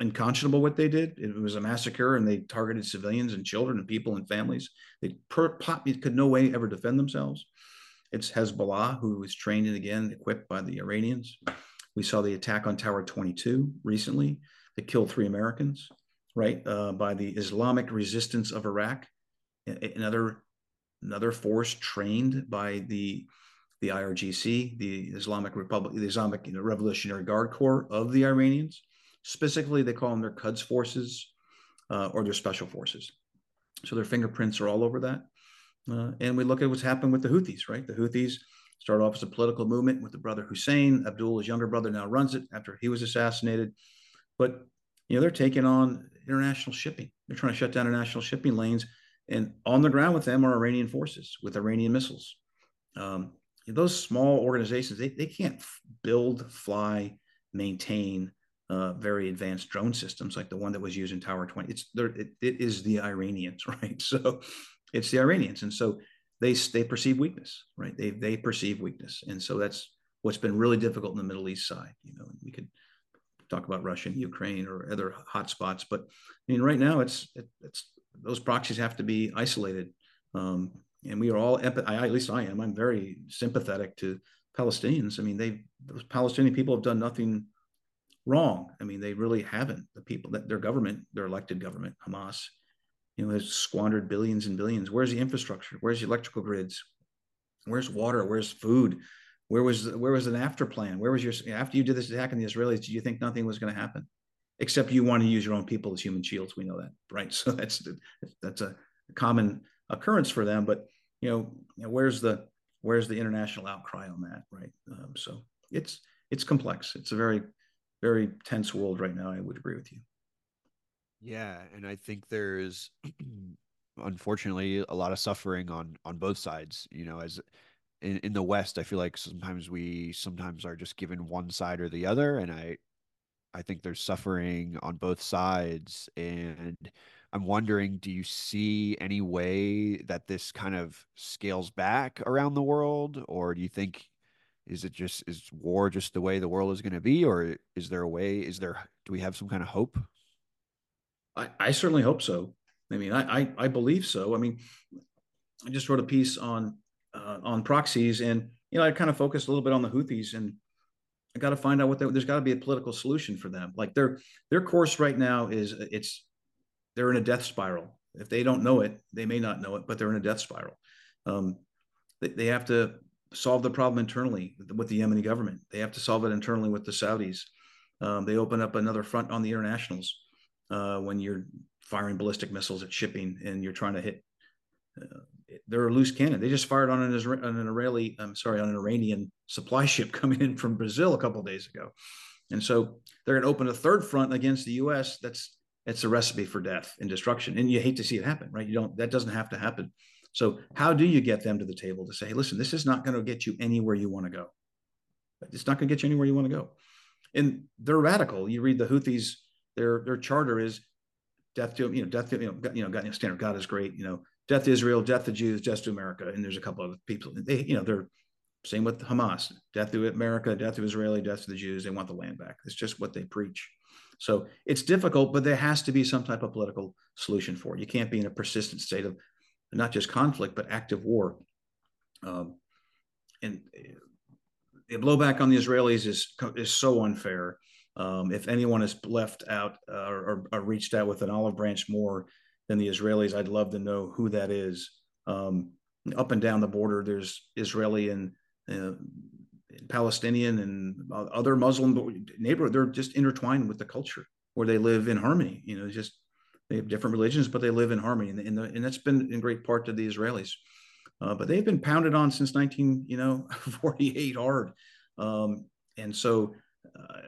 Speaker 2: unconscionable what they did. It was a massacre and they targeted civilians and children and people and families. They per, could no way ever defend themselves. It's Hezbollah, who was trained and again equipped by the Iranians. We saw the attack on Tower 22 recently that killed three Americans, right, uh, by the Islamic Resistance of Iraq. Another another force trained by the the IRGC, the Islamic Republic, the Islamic Revolutionary Guard Corps of the Iranians. Specifically, they call them their Quds forces uh, or their special forces. So their fingerprints are all over that. Uh, and we look at what's happened with the Houthis, right? The Houthis started off as a political movement with the brother Hussein. Abdul, his younger brother, now runs it after he was assassinated. But you know they're taking on international shipping. They're trying to shut down international shipping lanes and on the ground with them are Iranian forces with Iranian missiles. Um, those small organizations, they, they can't build, fly, maintain uh, very advanced drone systems like the one that was used in Tower 20. It's there, it, it is the Iranians, right? So it's the Iranians. And so they, they perceive weakness, right? They, they perceive weakness. And so that's what's been really difficult in the Middle East side. You know, we could talk about Russia and Ukraine or other hotspots, but I mean, right now it's, it, it's those proxies have to be isolated. Um, and we are all, I, at least I am, I'm very sympathetic to Palestinians. I mean, they, those Palestinian people have done nothing wrong. I mean, they really haven't. The people that their government, their elected government, Hamas, you know, has squandered billions and billions. Where's the infrastructure? Where's the electrical grids? Where's water? Where's food? Where was where was an after plan? Where was your after you did this attack on the Israelis? Did you think nothing was going to happen? except you want to use your own people as human shields. We know that, right? So that's that's a common occurrence for them. But you know, where's the where's the international outcry on that, right? Um, so it's it's complex. It's a very very tense world right now. I would agree with you.
Speaker 1: Yeah, and I think there's unfortunately a lot of suffering on on both sides. You know, as in, in the West, I feel like sometimes we sometimes are just given one side or the other, and I I think there's suffering on both sides. And I'm wondering, do you see any way that this kind of scales back around the world? Or do you think, is it just, is war just the way the world is going to be? Or is there a way, is there, do we have some kind of hope?
Speaker 2: I, I certainly hope so. I mean, I, I, I believe so. I mean, I just wrote a piece on, uh, on proxies and, you know, I kind of focused a little bit on the Houthis and, I got to find out what they, there's got to be a political solution for them. Like their their course right now is it's they're in a death spiral. If they don't know it, they may not know it, but they're in a death spiral. Um, they, they have to solve the problem internally with the Yemeni government. They have to solve it internally with the Saudis. Um, they open up another front on the internationals uh, when you're firing ballistic missiles at shipping and you're trying to hit uh, they're a loose cannon. They just fired on an, Israeli, on an Israeli, I'm sorry, on an Iranian supply ship coming in from Brazil a couple days ago, and so they're going to open a third front against the U.S. That's it's a recipe for death and destruction, and you hate to see it happen, right? You don't. That doesn't have to happen. So how do you get them to the table to say, hey, listen, this is not going to get you anywhere you want to go. It's not going to get you anywhere you want to go. And they're radical. You read the Houthis their their charter is death to you know death to you know you know God, standard God is great you know death to Israel, death to Jews, death to America, and there's a couple of people they you know they're same with Hamas, death to America, death to Israeli, death to the Jews. They want the land back. It's just what they preach. So it's difficult, but there has to be some type of political solution for it. You can't be in a persistent state of not just conflict but active war. Um, and the blowback on the Israelis is is so unfair. Um, if anyone is left out uh, or, or, reached out with an olive branch more than the Israelis, I'd love to know who that is. Um, up and down the border, there's Israeli and uh, Palestinian and other Muslim neighborhood. They're just intertwined with the culture where they live in harmony. You know, just they have different religions, but they live in harmony, and, and, the, and that's been in great part to the Israelis. Uh, but they've been pounded on since 19, you know, 48 hard, um, and so uh,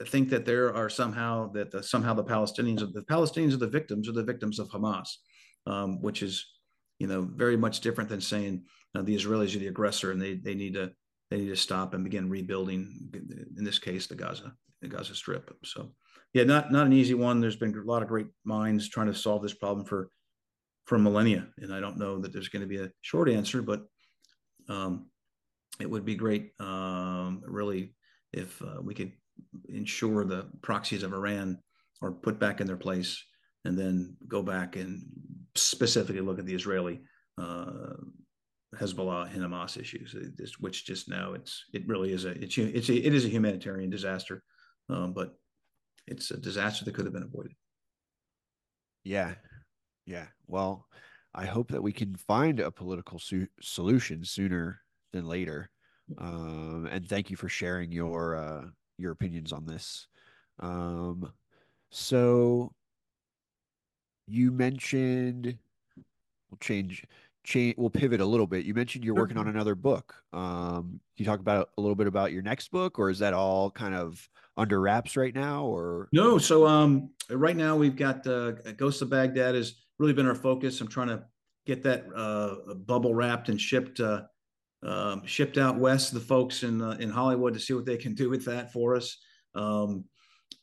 Speaker 2: to think that there are somehow that the, somehow the Palestinians the Palestinians are the victims are the victims of Hamas, um, which is you know very much different than saying uh, the Israelis are the aggressor and they they need to they need to stop and begin rebuilding in this case the Gaza the Gaza Strip. So yeah, not not an easy one. There's been a lot of great minds trying to solve this problem for for millennia, and I don't know that there's going to be a short answer, but um, it would be great, um, really, if uh, we could ensure the proxies of Iran are put back in their place, and then go back and specifically look at the Israeli uh, Hezbollah and Hamas issues, which just now it's it really is a it's it's a, it is a humanitarian disaster, um, but it's a disaster that could have been avoided.
Speaker 1: Yeah, yeah. Well, I hope that we can find a political su- solution sooner than later. Um, and thank you for sharing your uh, your opinions on this. Um, so you mentioned we'll change change we'll pivot a little bit you mentioned you're working on another book um can you talk about a little bit about your next book or is that all kind of under wraps right now or?
Speaker 2: No so um right now we've got uh ghosts of baghdad has really been our focus. I'm trying to get that uh bubble wrapped and shipped uh um, shipped out west to the folks in uh, in hollywood to see what they can do with that for us. Um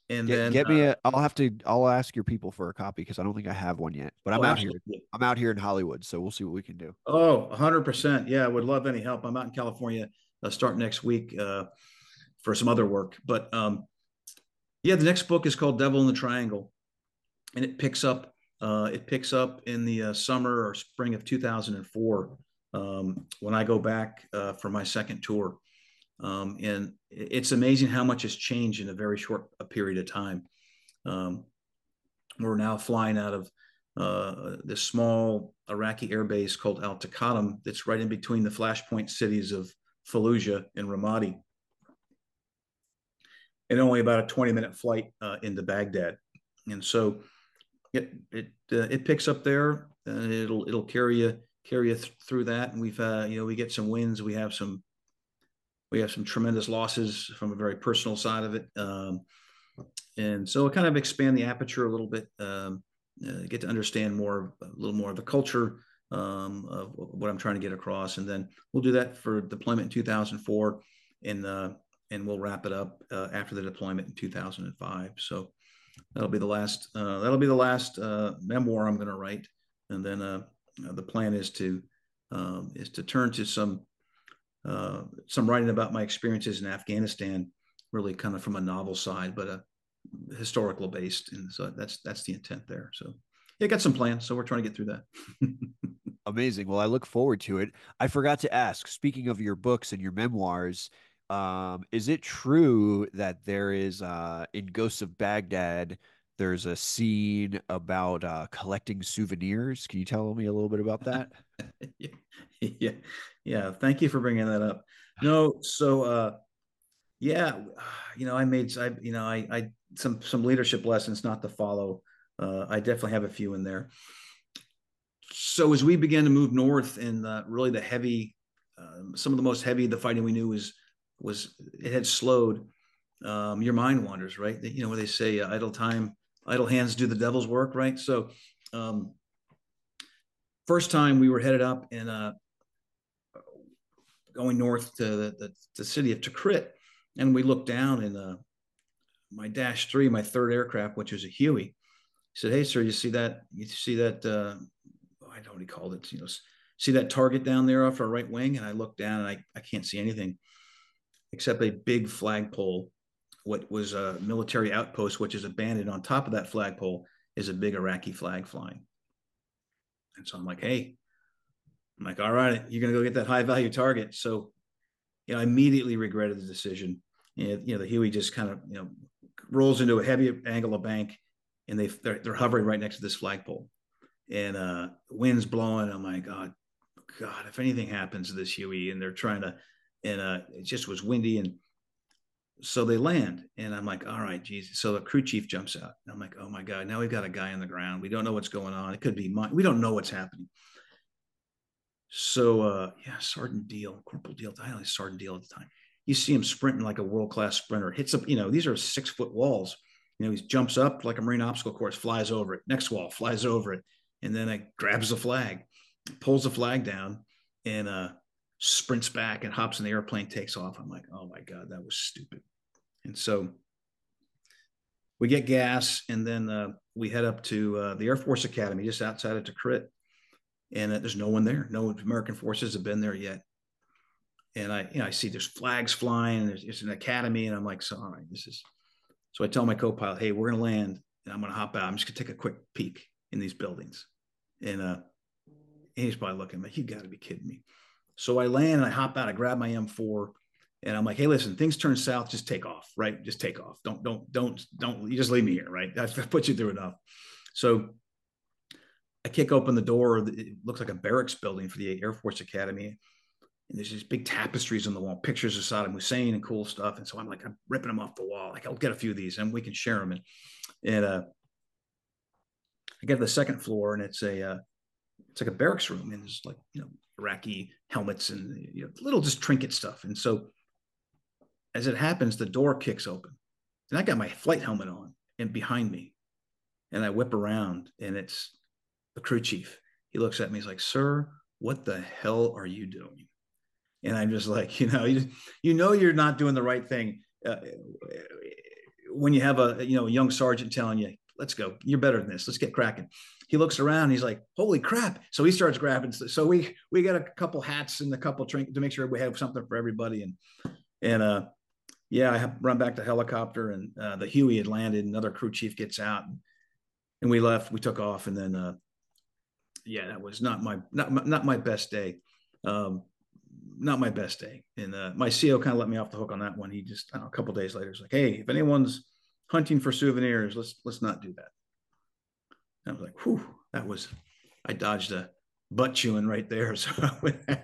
Speaker 1: and get, then get me uh, a i'll have to i'll ask your people for a copy because i don't think i have one yet but i'm oh, out absolutely. here i'm out here in hollywood so we'll see what we can do.
Speaker 2: Oh 100% yeah i would love any help. I'm out in california uh, start next week uh, for some other work but um, yeah the next book is called devil in the triangle and it picks up uh, it picks up in the uh, summer or spring of 2004 um, when i go back uh, for my second tour um, and it's amazing how much has changed in a very short a period of time. Um, we're now flying out of uh, this small Iraqi air base called Al Taqaddum that's right in between the flashpoint cities of Fallujah and Ramadi. And only about a 20 minute flight uh, into Baghdad. And so it it uh, it picks up there and it'll it'll carry you carry you th- through that. And we've uh, you know we get some wins, we have some we have some tremendous losses from a very personal side of it. Um, and so kind of expand the aperture a little bit, um, uh, get to understand more, a little more of the culture um, of what I'm trying to get across. And then we'll do that for deployment in 2004 and, uh, and we'll wrap it up uh, after the deployment in 2005. So that'll be the last, uh, that'll be the last uh, memoir I'm going to write. And then uh, the plan is to, um, is to turn to some uh, some writing about my experiences in Afghanistan, really kind of from a novel side, but a historical based, and so that's that's the intent there. So yeah, got some plans, so we're trying to get through that.
Speaker 1: Amazing. Well, I look forward to it. I forgot to ask. Speaking of your books and your memoirs, um, is it true that there is uh, in Ghosts of Baghdad? There's a scene about uh, collecting souvenirs. Can you tell me a little bit about that?
Speaker 2: yeah, yeah. Thank you for bringing that up. No, so uh, yeah, you know, I made, I, you know, I, I some some leadership lessons not to follow. Uh, I definitely have a few in there. So as we began to move north, and uh, really the heavy, um, some of the most heavy the fighting we knew was was it had slowed. Um, your mind wanders, right? You know where they say uh, idle time idle hands do the devil's work, right? So, um, first time we were headed up and uh, going north to the, the, the, city of Tikrit, and we looked down and uh, my Dash Three, my third aircraft, which was a Huey. Said, "Hey, sir, you see that? You see that? Uh, I don't know what he called it. You know, see that target down there off our right wing?" And I looked down, and I I can't see anything except a big flagpole. What was a military outpost, which is abandoned. On top of that flagpole is a big Iraqi flag flying. And so I'm like, "Hey." I'm like, all right, you're going to go get that high value target. So, you know, I immediately regretted the decision. And, you know, the Huey just kind of, you know, rolls into a heavy angle of bank and they they're, they're hovering right next to this flagpole and uh winds blowing i'm like god god if anything happens to this huey and they're trying to and uh it just was windy and so they land and i'm like all right jesus. So the crew chief jumps out. And i'm like oh my god now we've got a guy on the ground. We don't know what's going on. It could be mine we don't know what's happening. So uh yeah sergeant deal corporal deal i only sergeant deal at the time. You see him sprinting like a world-class sprinter hits up you know these are six foot walls. You know, he jumps up like a marine obstacle course, flies over it, next wall, flies over it, and then it grabs the flag, pulls the flag down, and uh, sprints back and hops in the airplane, takes off. I'm like, oh my god, that was stupid. And so we get gas, and then uh, we head up to uh, the Air Force Academy just outside of Tikrit, and uh, there's no one there. No American forces have been there yet. And I, you know, I see there's flags flying, and there's, there's an academy, and I'm like, so all right, this is so I tell my co-pilot, "Hey, we're to land, and I'm to hop out. I'm just to take a quick peek in these buildings." And uh, he's probably looking, like, "You got to be kidding me!" So I land and I hop out. I grab my M4, and I'm like, "Hey, listen, things turn south. Just take off, right? Just take off. Don't, don't, don't, don't. You just leave me here, right? I've put you through enough." So I kick open the door. It looks like a barracks building for the Air Force Academy and there's these big tapestries on the wall, pictures of Saddam Hussein and cool stuff. And so I'm like, I'm ripping them off the wall. Like, I'll get a few of these and we can share them. And, and uh, I get to the second floor and it's a, uh, it's like a barracks room and there's like, you know, Iraqi helmets and you know, little just trinket stuff. And so as it happens, the door kicks open and I got my flight helmet on and behind me and I whip around and it's the crew chief. He looks at me. He's like, sir, what the hell are you doing? and i'm just like you know you, you know you're not doing the right thing uh, when you have a you know a young sergeant telling you let's go you're better than this let's get cracking he looks around he's like holy crap so he starts grabbing so we we got a couple hats and a couple drink to make sure we have something for everybody and and uh yeah i run back to helicopter and uh, the huey had landed another crew chief gets out and, and we left we took off and then uh yeah that was not my not, not my best day um not my best day. And uh, my CO kind of let me off the hook on that one. He just know, a couple days later was like, "Hey, if anyone's hunting for souvenirs, let's let's not do that." And I was like, "Whew, that was." I dodged a butt chewing right there, so I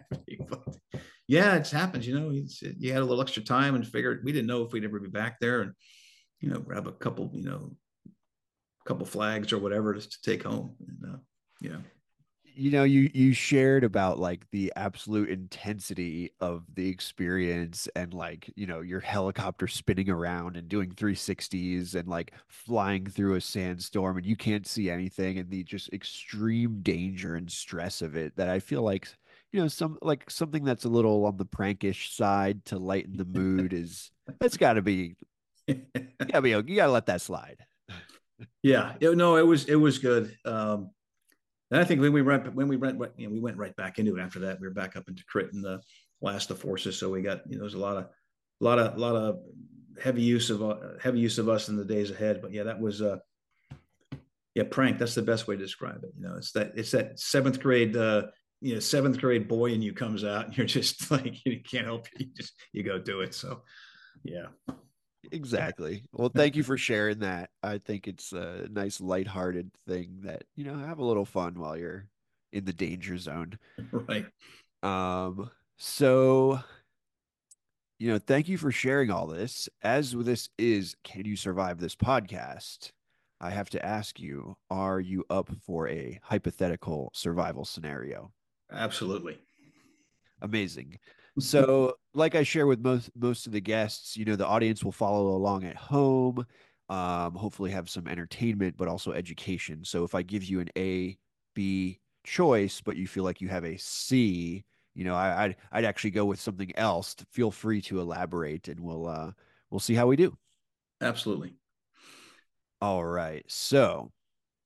Speaker 2: yeah, it's happens. You know, you had a little extra time and figured we didn't know if we'd ever be back there, and you know, grab a couple, you know, couple flags or whatever just to take home. And uh, you know,
Speaker 1: you know you you shared about like the absolute intensity of the experience and like you know your helicopter spinning around and doing 360s and like flying through a sandstorm and you can't see anything and the just extreme danger and stress of it that i feel like you know some like something that's a little on the prankish side to lighten the mood is it's got to be you gotta be you gotta let that slide.
Speaker 2: Yeah no it was it was good. Um and I think when we went when we went you know we went right back into it after that. We were back up into Crit and the last of forces, so we got you know there's a lot of a lot of a lot of heavy use of uh, heavy use of us in the days ahead. But yeah, that was uh yeah prank. That's the best way to describe it. You know, it's that it's that seventh grade uh you know seventh grade boy in you comes out and you're just like you can't help. You just you go do it. So yeah.
Speaker 1: Exactly. Well, thank you for sharing that. I think it's a nice lighthearted thing that, you know, have a little fun while you're in the danger zone.
Speaker 2: Right.
Speaker 1: Um so you know, thank you for sharing all this. As this is Can You Survive This podcast? I have to ask you, are you up for a hypothetical survival scenario?
Speaker 2: Absolutely.
Speaker 1: Amazing. So, like I share with most most of the guests, you know, the audience will follow along at home. Um, hopefully, have some entertainment, but also education. So, if I give you an A, B choice, but you feel like you have a C, you know, I, would I'd actually go with something else. Feel free to elaborate, and we'll uh, we'll see how we do.
Speaker 2: Absolutely.
Speaker 1: All right. So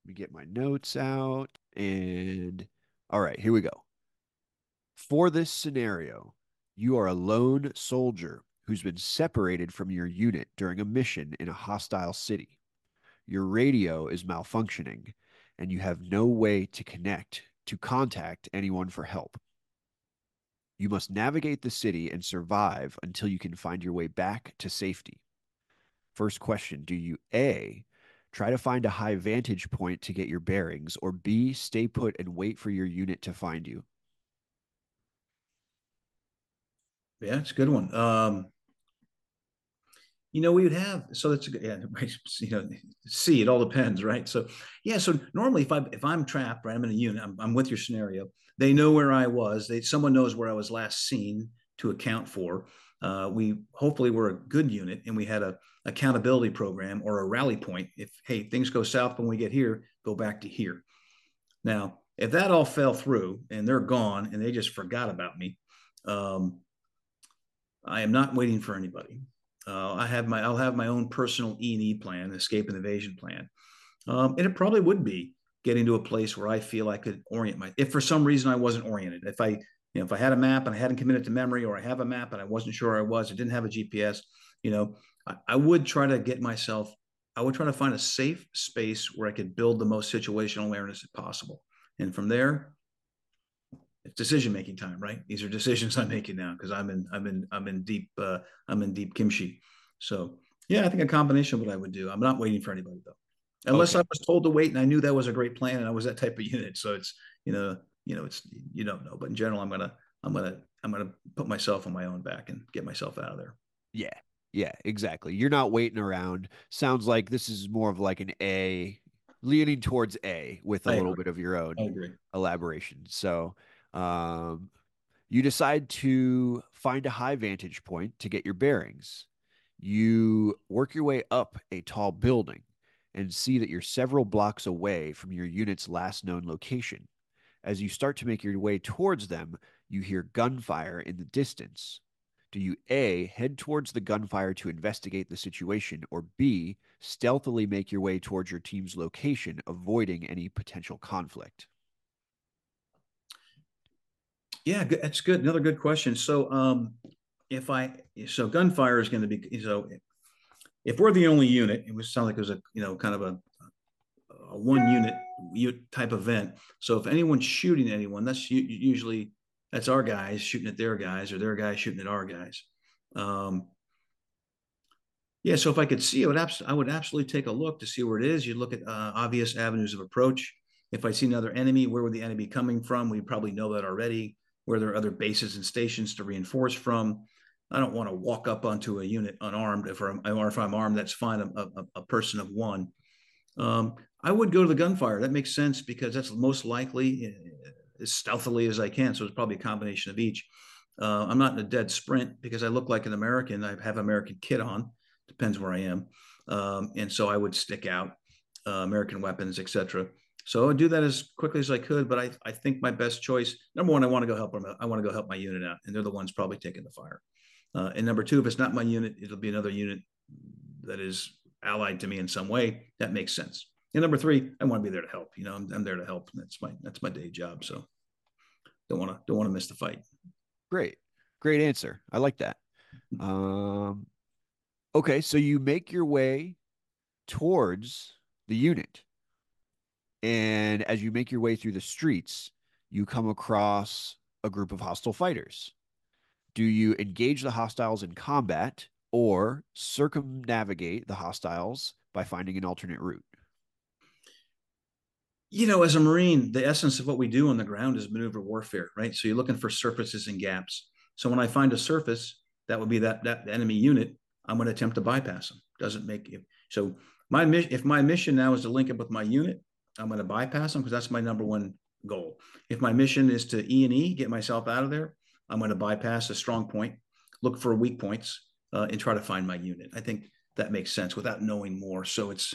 Speaker 1: let me get my notes out. And all right, here we go. For this scenario, you are a lone soldier who's been separated from your unit during a mission in a hostile city. Your radio is malfunctioning, and you have no way to connect to contact anyone for help. You must navigate the city and survive until you can find your way back to safety. First question Do you A, try to find a high vantage point to get your bearings, or B, stay put and wait for your unit to find you?
Speaker 2: Yeah, it's a good one. Um, you know, we would have so that's a good, yeah, you know, see, it all depends, right? So, yeah, so normally if I if I'm trapped, right, I'm in a unit, I'm, I'm with your scenario. They know where I was. They someone knows where I was last seen to account for. Uh, we hopefully we're a good unit and we had a accountability program or a rally point. If hey things go south when we get here, go back to here. Now, if that all fell through and they're gone and they just forgot about me, um, I am not waiting for anybody. Uh, I have my I'll have my own personal E and E plan, escape and evasion plan, um, and it probably would be getting to a place where I feel I could orient my. If for some reason I wasn't oriented, if I you know if I had a map and I hadn't committed to memory, or I have a map and I wasn't sure I was, I didn't have a GPS, you know, I, I would try to get myself. I would try to find a safe space where I could build the most situational awareness possible, and from there, it's decision making time, right? These are decisions I'm making now because I'm in I'm in I'm in deep uh, I'm in deep kimchi. So yeah, I think a combination of what I would do. I'm not waiting for anybody though, unless okay. I was told to wait and I knew that was a great plan and I was that type of unit. So it's you know you know it's you don't know, but in general, I'm gonna I'm gonna I'm gonna put myself on my own back and get myself out of there.
Speaker 1: Yeah, yeah, exactly. You're not waiting around. Sounds like this is more of like an A, leaning towards A with a I little agree. bit of your own elaboration. So um, you decide to find a high vantage point to get your bearings. You work your way up a tall building and see that you're several blocks away from your unit's last known location. As you start to make your way towards them, you hear gunfire in the distance. Do you A, head towards the gunfire to investigate the situation, or B, stealthily make your way towards your team's location, avoiding any potential conflict?
Speaker 2: Yeah, that's good. Another good question. So, um, if I so gunfire is going to be so if we're the only unit, it would sound like it was a you know kind of a, a one unit type event. So if anyone's shooting anyone, that's usually that's our guys shooting at their guys or their guys shooting at our guys. Um, yeah, so if I could see, I would abs- I would absolutely take a look to see where it is. You look at uh, obvious avenues of approach. If I see another enemy, where would the enemy be coming from? We probably know that already where there are other bases and stations to reinforce from. I don't want to walk up onto a unit unarmed. If I'm, or if I'm armed, that's fine. A, a, a person of one. Um, I would go to the gunfire. That makes sense because that's most likely uh, as stealthily as I can. So it's probably a combination of each. Uh, I'm not in a dead sprint because I look like an American. I have American kit on. Depends where I am, um, and so I would stick out uh, American weapons, etc. So I do that as quickly as I could. But I, I think my best choice, number one, I want to go help them. I want to go help my unit out, and they're the ones probably taking the fire. Uh, and number two, if it's not my unit, it'll be another unit that is allied to me in some way. That makes sense. And number three, I want to be there to help. You know, I'm, I'm there to help. That's my that's my day job. So don't want to don't want to miss the fight.
Speaker 1: Great, great answer. I like that. Um, okay, so you make your way towards the unit. And as you make your way through the streets, you come across a group of hostile fighters. Do you engage the hostiles in combat or circumnavigate the hostiles by finding an alternate route?
Speaker 2: You know, as a Marine, the essence of what we do on the ground is maneuver warfare, right? So you're looking for surfaces and gaps. So when I find a surface, that would be that that enemy unit. I'm going to attempt to bypass them. Doesn't make it so. My mission, if my mission now is to link up with my unit, I'm going to bypass them because that's my number one goal. If my mission is to E and E, get myself out of there, I'm going to bypass a strong point, look for weak points, uh, and try to find my unit. I think that makes sense without knowing more. So it's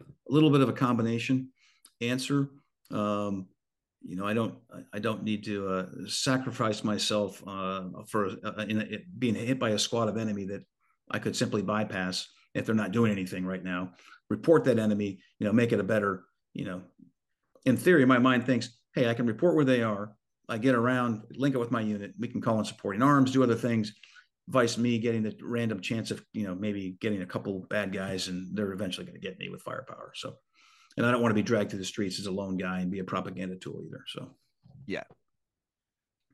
Speaker 2: a little bit of a combination answer. Um, you know, I don't, I don't need to uh, sacrifice myself uh, for uh, in, in being hit by a squad of enemy that I could simply bypass if they're not doing anything right now. Report that enemy, you know, make it a better, you know, in theory, my mind thinks, hey, I can report where they are. I get around, link it with my unit. We can call in supporting arms, do other things. Vice me getting the random chance of, you know, maybe getting a couple bad guys and they're eventually going to get me with firepower. So, and I don't want to be dragged through the streets as a lone guy and be a propaganda tool either. So,
Speaker 1: yeah.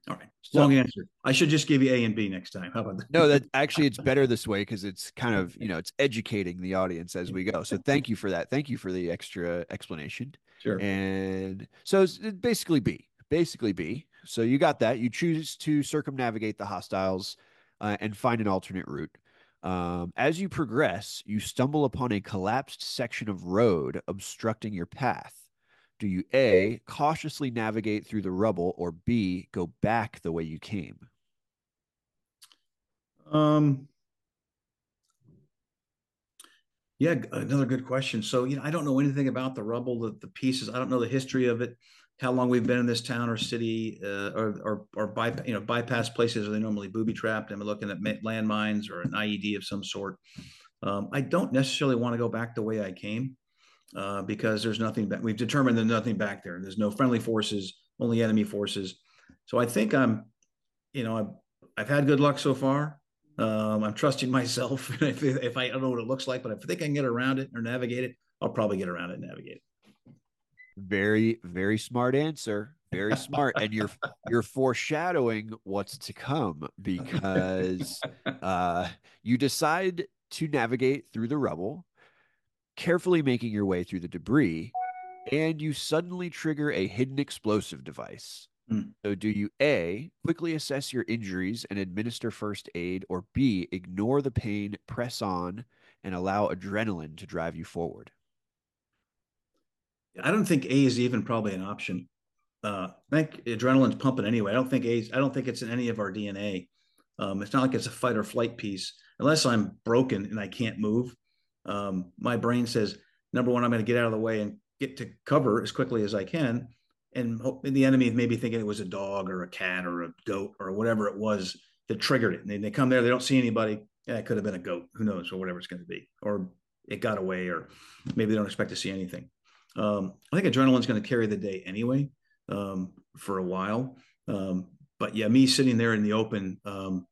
Speaker 2: All right. So, Long answer. I should just give you A and B next time. How about that?
Speaker 1: No, that actually it's better this way because it's kind of, you know, it's educating the audience as we go. So thank you for that. Thank you for the extra explanation.
Speaker 2: Sure.
Speaker 1: And so it's basically B, basically B. So you got that. You choose to circumnavigate the hostiles uh, and find an alternate route. Um, as you progress, you stumble upon a collapsed section of road obstructing your path. Do you A, cautiously navigate through the rubble, or B, go back the way you came?
Speaker 2: Um, yeah, another good question. So, you know, I don't know anything about the rubble, the, the pieces. I don't know the history of it, how long we've been in this town or city, uh, or or or by you know bypass places. Are they normally booby trapped? Am I looking at landmines or an IED of some sort? Um, I don't necessarily want to go back the way I came uh, because there's nothing. Back, we've determined there's nothing back there. There's no friendly forces, only enemy forces. So I think I'm, you know, I've I've had good luck so far. Um, I'm trusting myself. if, if I don't know what it looks like, but if I think I can get around it or navigate it, I'll probably get around it and navigate it.
Speaker 1: Very, very smart answer. Very smart. and you're you're foreshadowing what's to come because uh, you decide to navigate through the rubble, carefully making your way through the debris, and you suddenly trigger a hidden explosive device. Mm. So, do you A, quickly assess your injuries and administer first aid, or B, ignore the pain, press on, and allow adrenaline to drive you forward?
Speaker 2: I don't think A is even probably an option. Uh, I think adrenaline's pumping anyway. I don't think A. I don't think it's in any of our DNA. Um, it's not like it's a fight or flight piece. Unless I'm broken and I can't move, um, my brain says number one, I'm going to get out of the way and get to cover as quickly as I can and, the enemy may be thinking it was a dog or a cat or a goat or whatever it was that triggered it. And they, they come there, they don't see anybody. Yeah, it could have been a goat, who knows, or whatever it's going to be, or it got away, or maybe they don't expect to see anything. Um, I think adrenaline's going to carry the day anyway um, for a while. Um, but yeah, me sitting there in the open, um,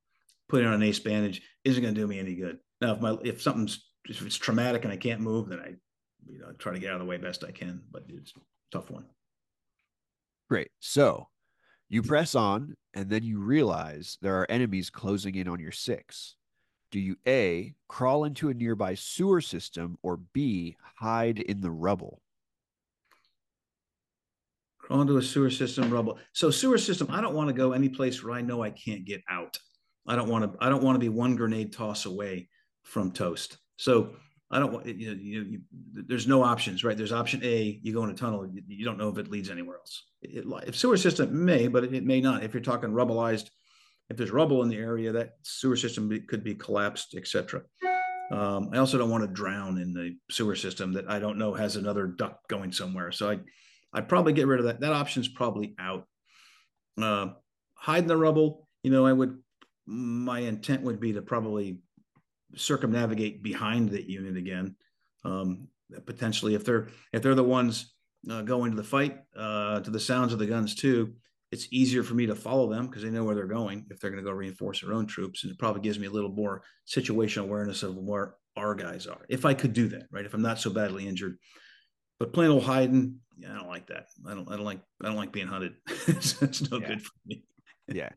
Speaker 2: putting on an ace bandage isn't going to do me any good. Now, if my if something's if it's traumatic and I can't move, then I you know try to get out of the way best I can. But it's tough one.
Speaker 1: Great. So you press on, and then you realize there are enemies closing in on your six. Do you A, crawl into a nearby sewer system, or B, hide in the rubble?
Speaker 2: Crawl into a sewer system, rubble. So sewer system, I don't want to go any place where I know I can't get out. I don't want to. I don't want to be one grenade toss away from toast. So I don't want you know you, you, there's no options, right? There's option A, you go in a tunnel, you, you don't know if it leads anywhere else. It, if sewer system may, but it, it, may not. If you're talking rubbleized, if there's rubble in the area, that sewer system be, could be collapsed, etc. Um, I also don't want to drown in the sewer system that I don't know has another duct going somewhere. So I, I'd probably get rid of that. That option's probably out. Uh, hide in the rubble. You know, I would. My intent would be to probably circumnavigate behind the unit again. Um, potentially, if they're if they're the ones uh, going to the fight uh, to the sounds of the guns too, it's easier for me to follow them because they know where they're going. If they're going to go reinforce their own troops, and it probably gives me a little more situational awareness of where our guys are. If I could do that, right? If I'm not so badly injured, but plain old hiding, yeah, I don't like that. I don't. I don't like. I don't like being hunted. it's, it's no
Speaker 1: yeah.
Speaker 2: good for me.
Speaker 1: yeah.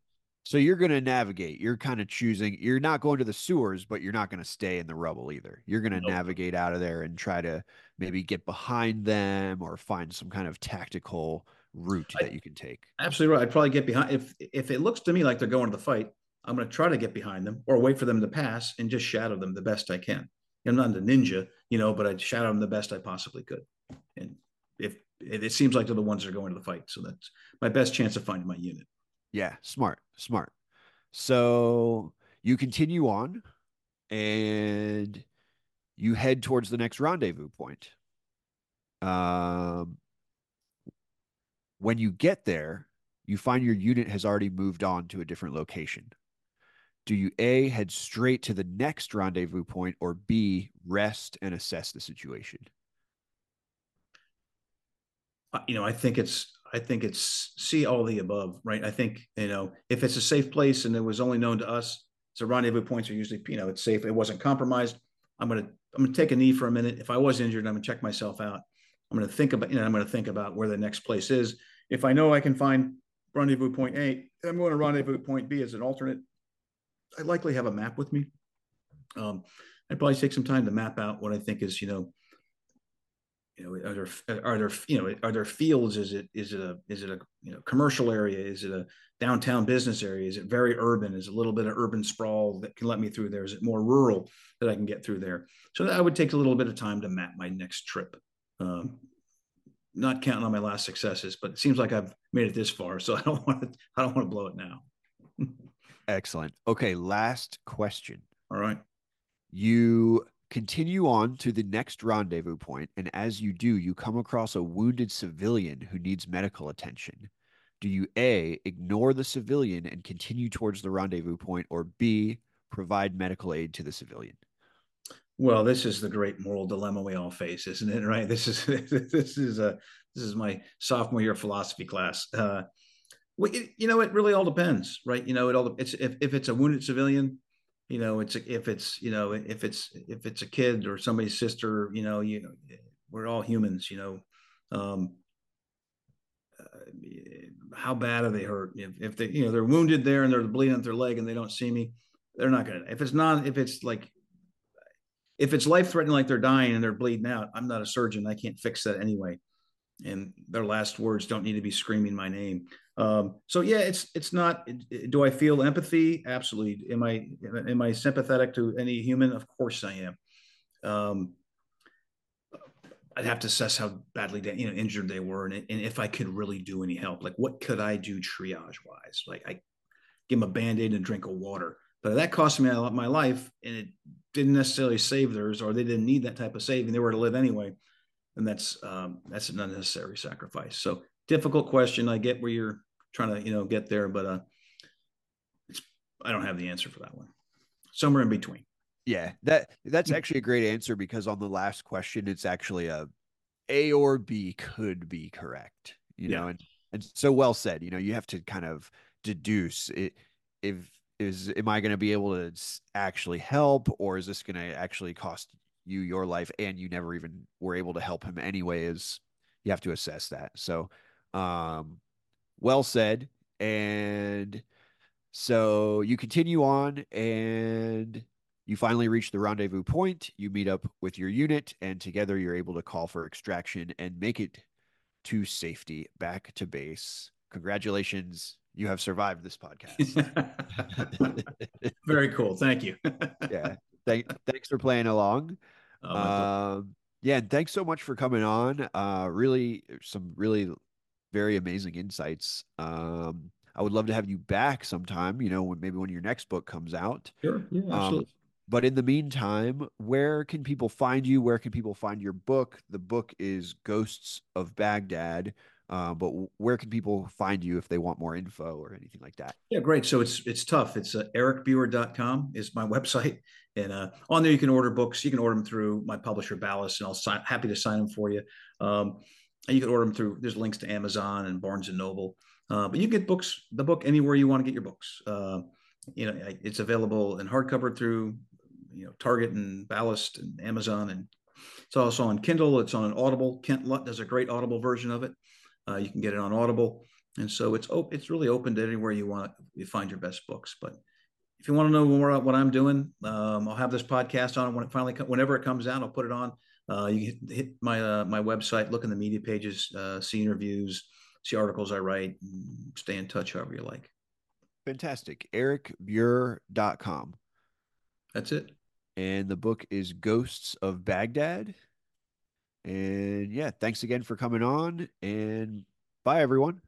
Speaker 1: So you're going to navigate. You're kind of choosing. You're not going to the sewers, but you're not going to stay in the rubble either. You're going to nope. navigate out of there and try to maybe get behind them or find some kind of tactical route I, that you can take.
Speaker 2: Absolutely right. I'd probably get behind if if it looks to me like they're going to the fight. I'm going to try to get behind them or wait for them to pass and just shadow them the best I can. I'm not a ninja, you know, but I'd shadow them the best I possibly could. And if it seems like they're the ones that are going to the fight, so that's my best chance of finding my unit.
Speaker 1: Yeah, smart, smart. So you continue on and you head towards the next rendezvous point. Um, when you get there, you find your unit has already moved on to a different location. Do you A, head straight to the next rendezvous point, or B, rest and assess the situation?
Speaker 2: Uh, you know, I think it's I think it's see all the above, right? I think you know if it's a safe place and it was only known to us, so rendezvous points are usually you know it's safe. It wasn't compromised. I'm gonna I'm gonna take a knee for a minute. If I was injured, I'm gonna check myself out. I'm gonna think about you know I'm gonna think about where the next place is. If I know I can find rendezvous point A, I'm going to rendezvous point B as an alternate. I likely have a map with me. Um, I'd probably take some time to map out what I think is you know you know are there are there you know are there fields? Is it is it a is it a you know commercial area? Is it a downtown business area? Is it very urban? Is a little bit of urban sprawl that can let me through there? Is it more rural that i can get through there? So that would take a little bit of time to map my next trip. Um, not counting on my last successes but it seems like i've made it this far so i don't want to i don't want to blow it now.
Speaker 1: Excellent. Okay last question.
Speaker 2: All right.
Speaker 1: You Continue on to the next rendezvous point, and as you do, you come across a wounded civilian who needs medical attention. Do you A, ignore the civilian and continue towards the rendezvous point, or B, provide medical aid to the civilian?
Speaker 2: Well, this is the great moral dilemma we all face, isn't it? Right. This is this is a this is my sophomore year philosophy class. Uh, we, you know, it really all depends, right? You know, it all it's if, if it's a wounded civilian, you know it's if it's you know if it's if it's a kid or somebody's sister you know you know we're all humans you know um uh, how bad are they hurt? If, if they you know they're wounded there and they're bleeding out their leg and they don't see me they're not gonna if it's not if it's like if it's life threatening like they're dying and they're bleeding out i'm not a surgeon. I can't fix that anyway. And their last words don't need to be screaming my name um, so yeah, it's it's not. Do I feel empathy? Absolutely. Am I am I sympathetic to any human? Of course I am. Um, I'd have to assess how badly you know injured they were, and, and if I could really do any help. Like, what could I do triage wise? Like, I give them a band aid and a drink of water, but that cost me a lot my life, and it didn't necessarily save theirs, or they didn't need that type of saving. They were to live anyway, and that's um, that's an unnecessary sacrifice. So difficult question. I get where you're trying to you know get there, but uh, it's I don't have the answer for that one. Somewhere in between.
Speaker 1: Yeah, that that's actually a great answer because on the last question, it's actually a A or B could be correct. You yeah. know, and and so well said. You know, you have to kind of deduce it if is am I going to be able to actually help or is this going to actually cost you your life and you never even were able to help him anyway is you have to assess that. So um well said. And so you continue on and you finally reach the rendezvous point. You meet up with your unit, and together you're able to call for extraction and make it to safety back to base. Congratulations. You have survived this podcast.
Speaker 2: Very cool. Thank you.
Speaker 1: yeah. Thank, thanks for playing along. Oh, um, yeah. And thanks so much for coming on. Uh, really, some really very amazing insights. Um, I would love to have you back sometime, you know, when maybe when your next book comes out.
Speaker 2: Sure. Yeah, um, absolutely. Um,
Speaker 1: but in the meantime, where can people find you? Where can people find your book? The book is Ghosts of Baghdad. Uh, but where can people find you if they want more info or anything like that?
Speaker 2: Yeah, great. So it's it's tough. It's uh, ericbuer.com is my website. And uh, on there, you can order books. You can order them through my publisher, Ballast, and I'll sign, happy to sign them for you. Um, you can order them through. There's links to Amazon and Barnes and Noble, uh, but you get books, the book anywhere you want to get your books. Uh, you know, it's available in hardcover through you know Target and Ballast and Amazon, and it's also on Kindle. It's on Audible. Kent Lutt does a great Audible version of it. Uh, you can get it on Audible, and so it's op- it's really open to anywhere you want you find your best books. But if you want to know more about what I'm doing, um, I'll have this podcast on when it finally whenever it comes out. I'll put it on. Uh, you can hit my uh, my website, look in the media pages, uh, see interviews, see articles I write, stay in touch however you like.
Speaker 1: Fantastic. EricBuer.com.
Speaker 2: That's it.
Speaker 1: And the book is Ghosts of Baghdad. And yeah, thanks again for coming on. And bye, everyone.